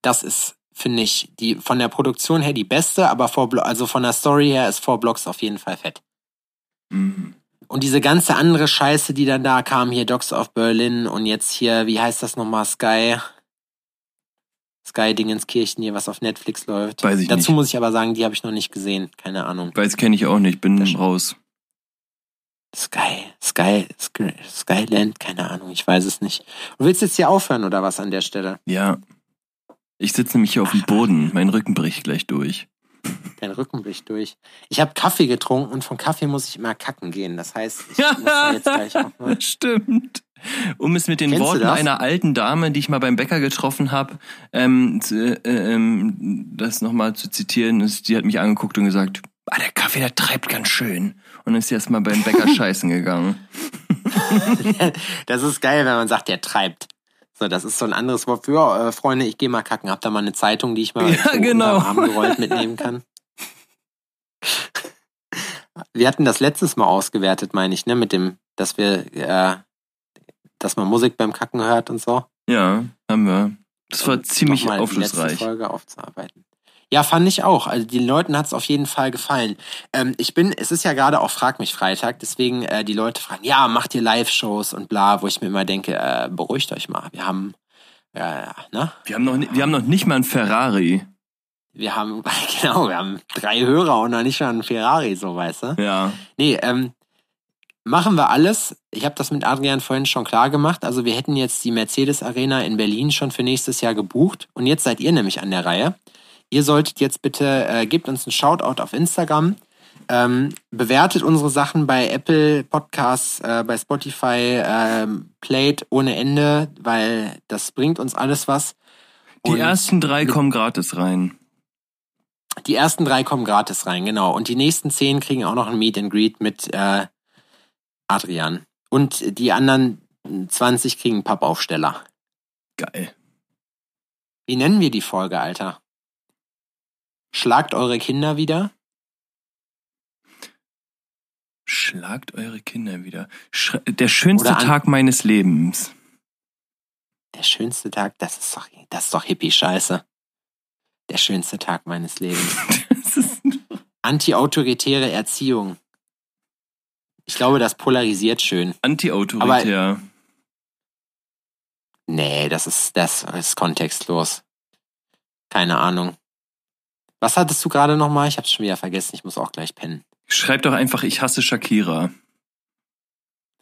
Das ist, finde ich, die von der Produktion her die beste, aber vor, also von der Story her ist Four Blocks auf jeden Fall fett. Mhm. Und diese ganze andere Scheiße, die dann da kam, hier Dogs of Berlin und jetzt hier, wie heißt das nochmal, Sky? Sky Dingenskirchen hier, was auf Netflix läuft. Weiß ich Dazu nicht. muss ich aber sagen, die habe ich noch nicht gesehen. Keine Ahnung. Weiß kenne ich auch nicht, bin Das- raus. Sky, Sky, Sky, Skyland, keine Ahnung, ich weiß es nicht. Du willst jetzt hier aufhören oder was an der Stelle? Ja. Ich sitze nämlich hier auf dem Boden. Mein Rücken bricht gleich durch. Dein Rücken bricht durch. Ich habe Kaffee getrunken und von Kaffee muss ich immer kacken gehen. Das heißt, ich muss da jetzt gleich auch mal. Stimmt. Um es mit den Kennst Worten einer alten Dame, die ich mal beim Bäcker getroffen habe, ähm, äh, ähm, das nochmal zu zitieren, ist, die hat mich angeguckt und gesagt, ah, der Kaffee, der treibt ganz schön. Und ist jetzt mal beim Bäcker scheißen gegangen. Das ist geil, wenn man sagt, der treibt. So, das ist so ein anderes Wort für, ja, äh, Freunde, ich gehe mal kacken. Habt ihr mal eine Zeitung, die ich mal Ja, genau. gerollt mitnehmen kann? Wir hatten das letztes Mal ausgewertet, meine ich, ne, mit dem, dass wir, äh, dass man Musik beim Kacken hört und so. Ja, haben wir. Das war Und ziemlich nochmal Die aufschlussreich. Folge aufzuarbeiten. Ja, fand ich auch. Also den Leuten hat es auf jeden Fall gefallen. Ähm, ich bin, es ist ja gerade auch Frag mich Freitag, deswegen äh, die Leute fragen, ja, macht ihr Live-Shows und bla, wo ich mir immer denke, äh, beruhigt euch mal. Wir haben, äh, ne? Wir haben noch, wir haben noch nicht mal einen Ferrari. Wir haben, genau, wir haben drei Hörer und noch nicht schon einen Ferrari, so weißt du. Ja. Nee, ähm, machen wir alles. Ich habe das mit Adrian vorhin schon klar gemacht. Also wir hätten jetzt die Mercedes Arena in Berlin schon für nächstes Jahr gebucht. Und jetzt seid ihr nämlich an der Reihe. Ihr solltet jetzt bitte, äh, gebt uns einen Shoutout auf Instagram. Ähm, bewertet unsere Sachen bei Apple Podcasts, äh, bei Spotify, ähm, playt ohne Ende, weil das bringt uns alles was. Die Und ersten drei kommen gratis rein. Die ersten drei kommen gratis rein, genau. Und die nächsten zehn kriegen auch noch ein Meet and Greet mit äh, Adrian. Und die anderen 20 kriegen Pappaufsteller. Geil. Wie nennen wir die Folge, Alter? Schlagt eure Kinder wieder? Schlagt eure Kinder wieder. Sch der schönste Tag meines Lebens. Der schönste Tag, das ist doch, das ist doch Hippie-Scheiße. Der schönste Tag meines Lebens. Anti-autoritäre Erziehung. Ich glaube, das polarisiert schön. anti-autoritär. Nee, das ist, das ist kontextlos. Keine Ahnung. Was hattest du gerade nochmal? Ich hab's schon wieder vergessen. Ich muss auch gleich pennen. Schreib doch einfach, ich hasse Shakira.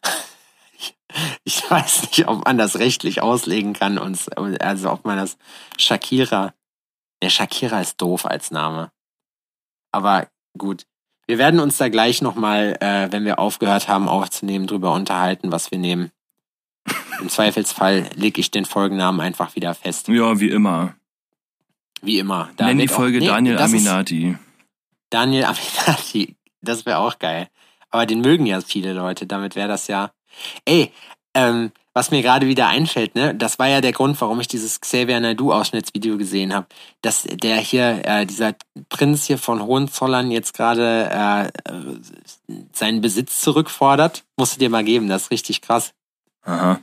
Ich weiß nicht, ob man das rechtlich auslegen kann und also ob man das Shakira. Der Shakira ist doof als Name. Aber gut. Wir werden uns da gleich nochmal, äh, wenn wir aufgehört haben aufzunehmen, drüber unterhalten, was wir nehmen. Im Zweifelsfall leg ich den Folgennamen einfach wieder fest. Ja, wie immer. Wie immer. Da Nenn die wird auch- Folge nee, Daniel Aminati. Daniel Aminati. Das wäre auch geil. Aber den mögen ja viele Leute. Damit wäre das ja. Ey, ähm, was mir gerade wieder einfällt, ne, das war ja der Grund, warum ich dieses Xavier Naidu-Ausschnittsvideo gesehen habe. Dass der hier, äh, dieser Prinz hier von Hohenzollern jetzt gerade äh, seinen Besitz zurückfordert. Musst du dir mal geben, das ist richtig krass. Aha.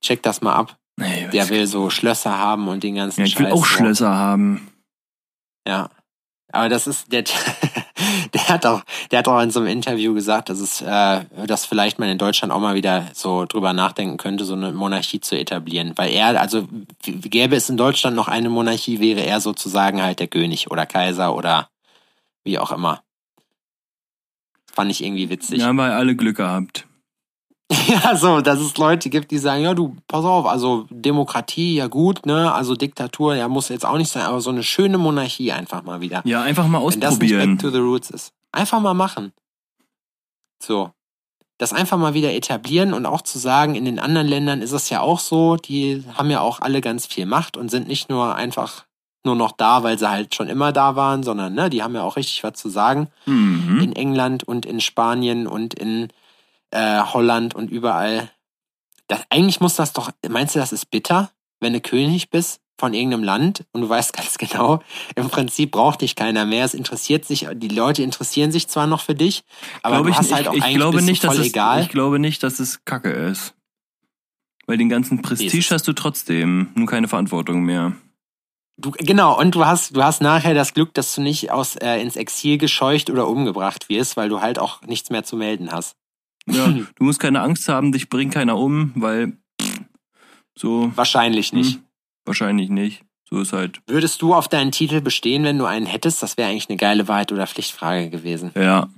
Check das mal ab. Nee, Der will so Schlösser haben und den ganzen ja, ich will Scheiß. auch Schlösser haben. Ja. Aber das ist, der, der hat auch, der hat auch in so einem Interview gesagt, dass es, äh, dass vielleicht man in Deutschland auch mal wieder so drüber nachdenken könnte, so eine Monarchie zu etablieren. Weil er, also gäbe es in Deutschland noch eine Monarchie, wäre er sozusagen halt der König oder Kaiser oder wie auch immer. Fand ich irgendwie witzig. Ja, wir alle Glück gehabt. Ja, so, dass es Leute gibt, die sagen, ja, du, pass auf, also Demokratie, ja gut, ne, also Diktatur, ja, muss jetzt auch nicht sein, aber so eine schöne Monarchie einfach mal wieder. Ja, einfach mal Wenn das nicht ausprobieren. back to the roots ist. Einfach mal machen. So. Das einfach mal wieder etablieren und auch zu sagen, in den anderen Ländern ist es ja auch so, die haben ja auch alle ganz viel Macht und sind nicht nur einfach nur noch da, weil sie halt schon immer da waren, sondern ne, die haben ja auch richtig was zu sagen Mhm. in England und in Spanien und in äh, Holland und überall. Das, eigentlich muss das doch, meinst du, das ist bitter, wenn du König bist von irgendeinem Land und du weißt ganz genau, im Prinzip braucht dich keiner mehr. Es interessiert sich, die Leute interessieren sich zwar noch für dich, aber Glaube du ich, hast nicht- halt auch ich, ich eigentlich glaube bist nicht, dass voll es, egal. ich glaube nicht, dass es Kacke ist. Weil den ganzen Prestige hast du trotzdem, nur keine Verantwortung mehr. Du, genau, und du hast, du hast nachher das Glück, dass du nicht aus, äh, ins Exil gescheucht oder umgebracht wirst, weil du halt auch nichts mehr zu melden hast. Ja, du musst keine Angst haben, dich bringt keiner um, weil so Wahrscheinlich nicht. hm, wahrscheinlich nicht. So ist halt. Würdest du auf deinen Titel bestehen, wenn du einen hättest? Das wäre eigentlich eine geile Wahrheit- oder Pflichtfrage gewesen. Ja,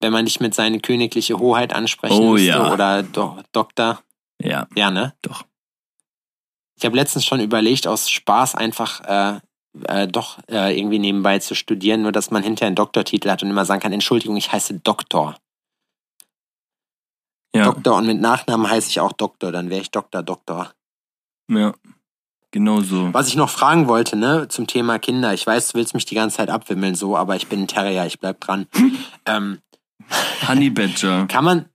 Wenn man dich mit seine königliche Hoheit ansprechen Oh, müsste ja. oder Do Doktor. ja, Ja, ne? doch. Ich habe letztens schon überlegt, aus Spaß einfach äh, äh, doch äh, irgendwie nebenbei zu studieren, nur dass man hinterher einen Doktortitel hat und immer sagen kann, Entschuldigung, ich heiße Doktor. Ja, Doktor und mit Nachnamen heiße ich auch Doktor, dann wäre ich Doktor, Doktor. ja. Genau so. Was ich noch fragen wollte, ne, zum Thema Kinder. Ich weiß, du willst mich die ganze Zeit abwimmeln, so, aber ich bin ein Terrier, ich bleib dran. ähm, Honey Badger. kann man,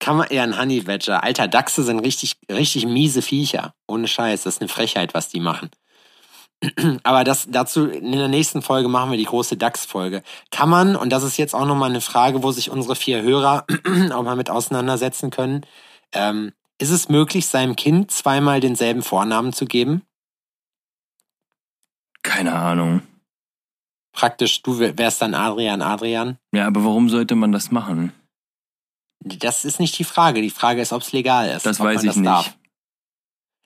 kann man eher ein Honey Badger. Alter, Dachse sind richtig, richtig miese Viecher. Ohne Scheiß, das ist eine Frechheit, was die machen. Aber das dazu in der nächsten Folge machen wir die große Dachs-Folge. Kann man, und das ist jetzt auch nochmal eine Frage, wo sich unsere vier Hörer auch mal mit auseinandersetzen können, ähm, ist es möglich, seinem Kind zweimal denselben Vornamen zu geben? Keine Ahnung. Praktisch, du wär- wärst dann Adrian, Adrian. Ja, aber warum sollte man das machen? Das ist nicht die Frage. Die Frage ist, ob es legal ist. Das weiß man ich das nicht. Darf.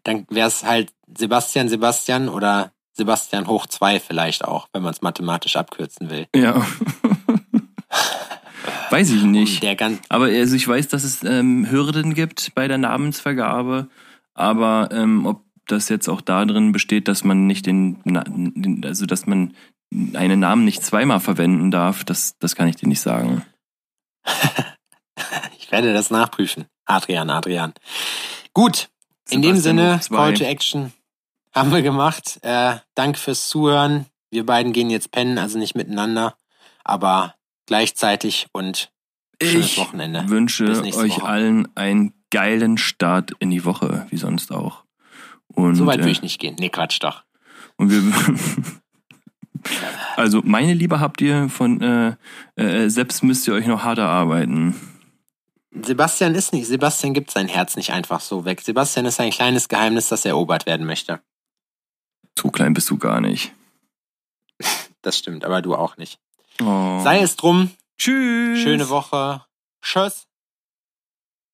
Dann wäre es halt Sebastian, Sebastian oder Sebastian hoch zwei vielleicht auch, wenn man es mathematisch abkürzen will. Ja. weiß ich nicht. Aber also ich weiß, dass es ähm, Hürden gibt bei der Namensvergabe, aber ähm, ob das jetzt auch da drin besteht, dass man nicht den, den also dass man einen Namen nicht zweimal verwenden darf, das, das kann ich dir nicht sagen. ich werde das nachprüfen. Adrian, Adrian. Gut, in dem Sinne, zwei. Call to Action haben wir gemacht. Äh, danke fürs Zuhören. Wir beiden gehen jetzt pennen, also nicht miteinander, aber gleichzeitig und schönes Ich Wochenende. Bis wünsche euch Woche. allen einen geilen Start in die Woche, wie sonst auch. Und, So weit äh, will ich nicht gehen. Nee, Quatsch doch. Und wir. also, meine Liebe habt ihr von äh, äh, selbst müsst ihr euch noch harter arbeiten. Sebastian ist nicht, Sebastian gibt sein Herz nicht einfach so weg. Sebastian ist ein kleines Geheimnis, das erobert werden möchte. So klein bist du gar nicht. Das stimmt, aber du auch nicht. Oh. Sei es drum, Tschüss. schöne Woche. Tschüss.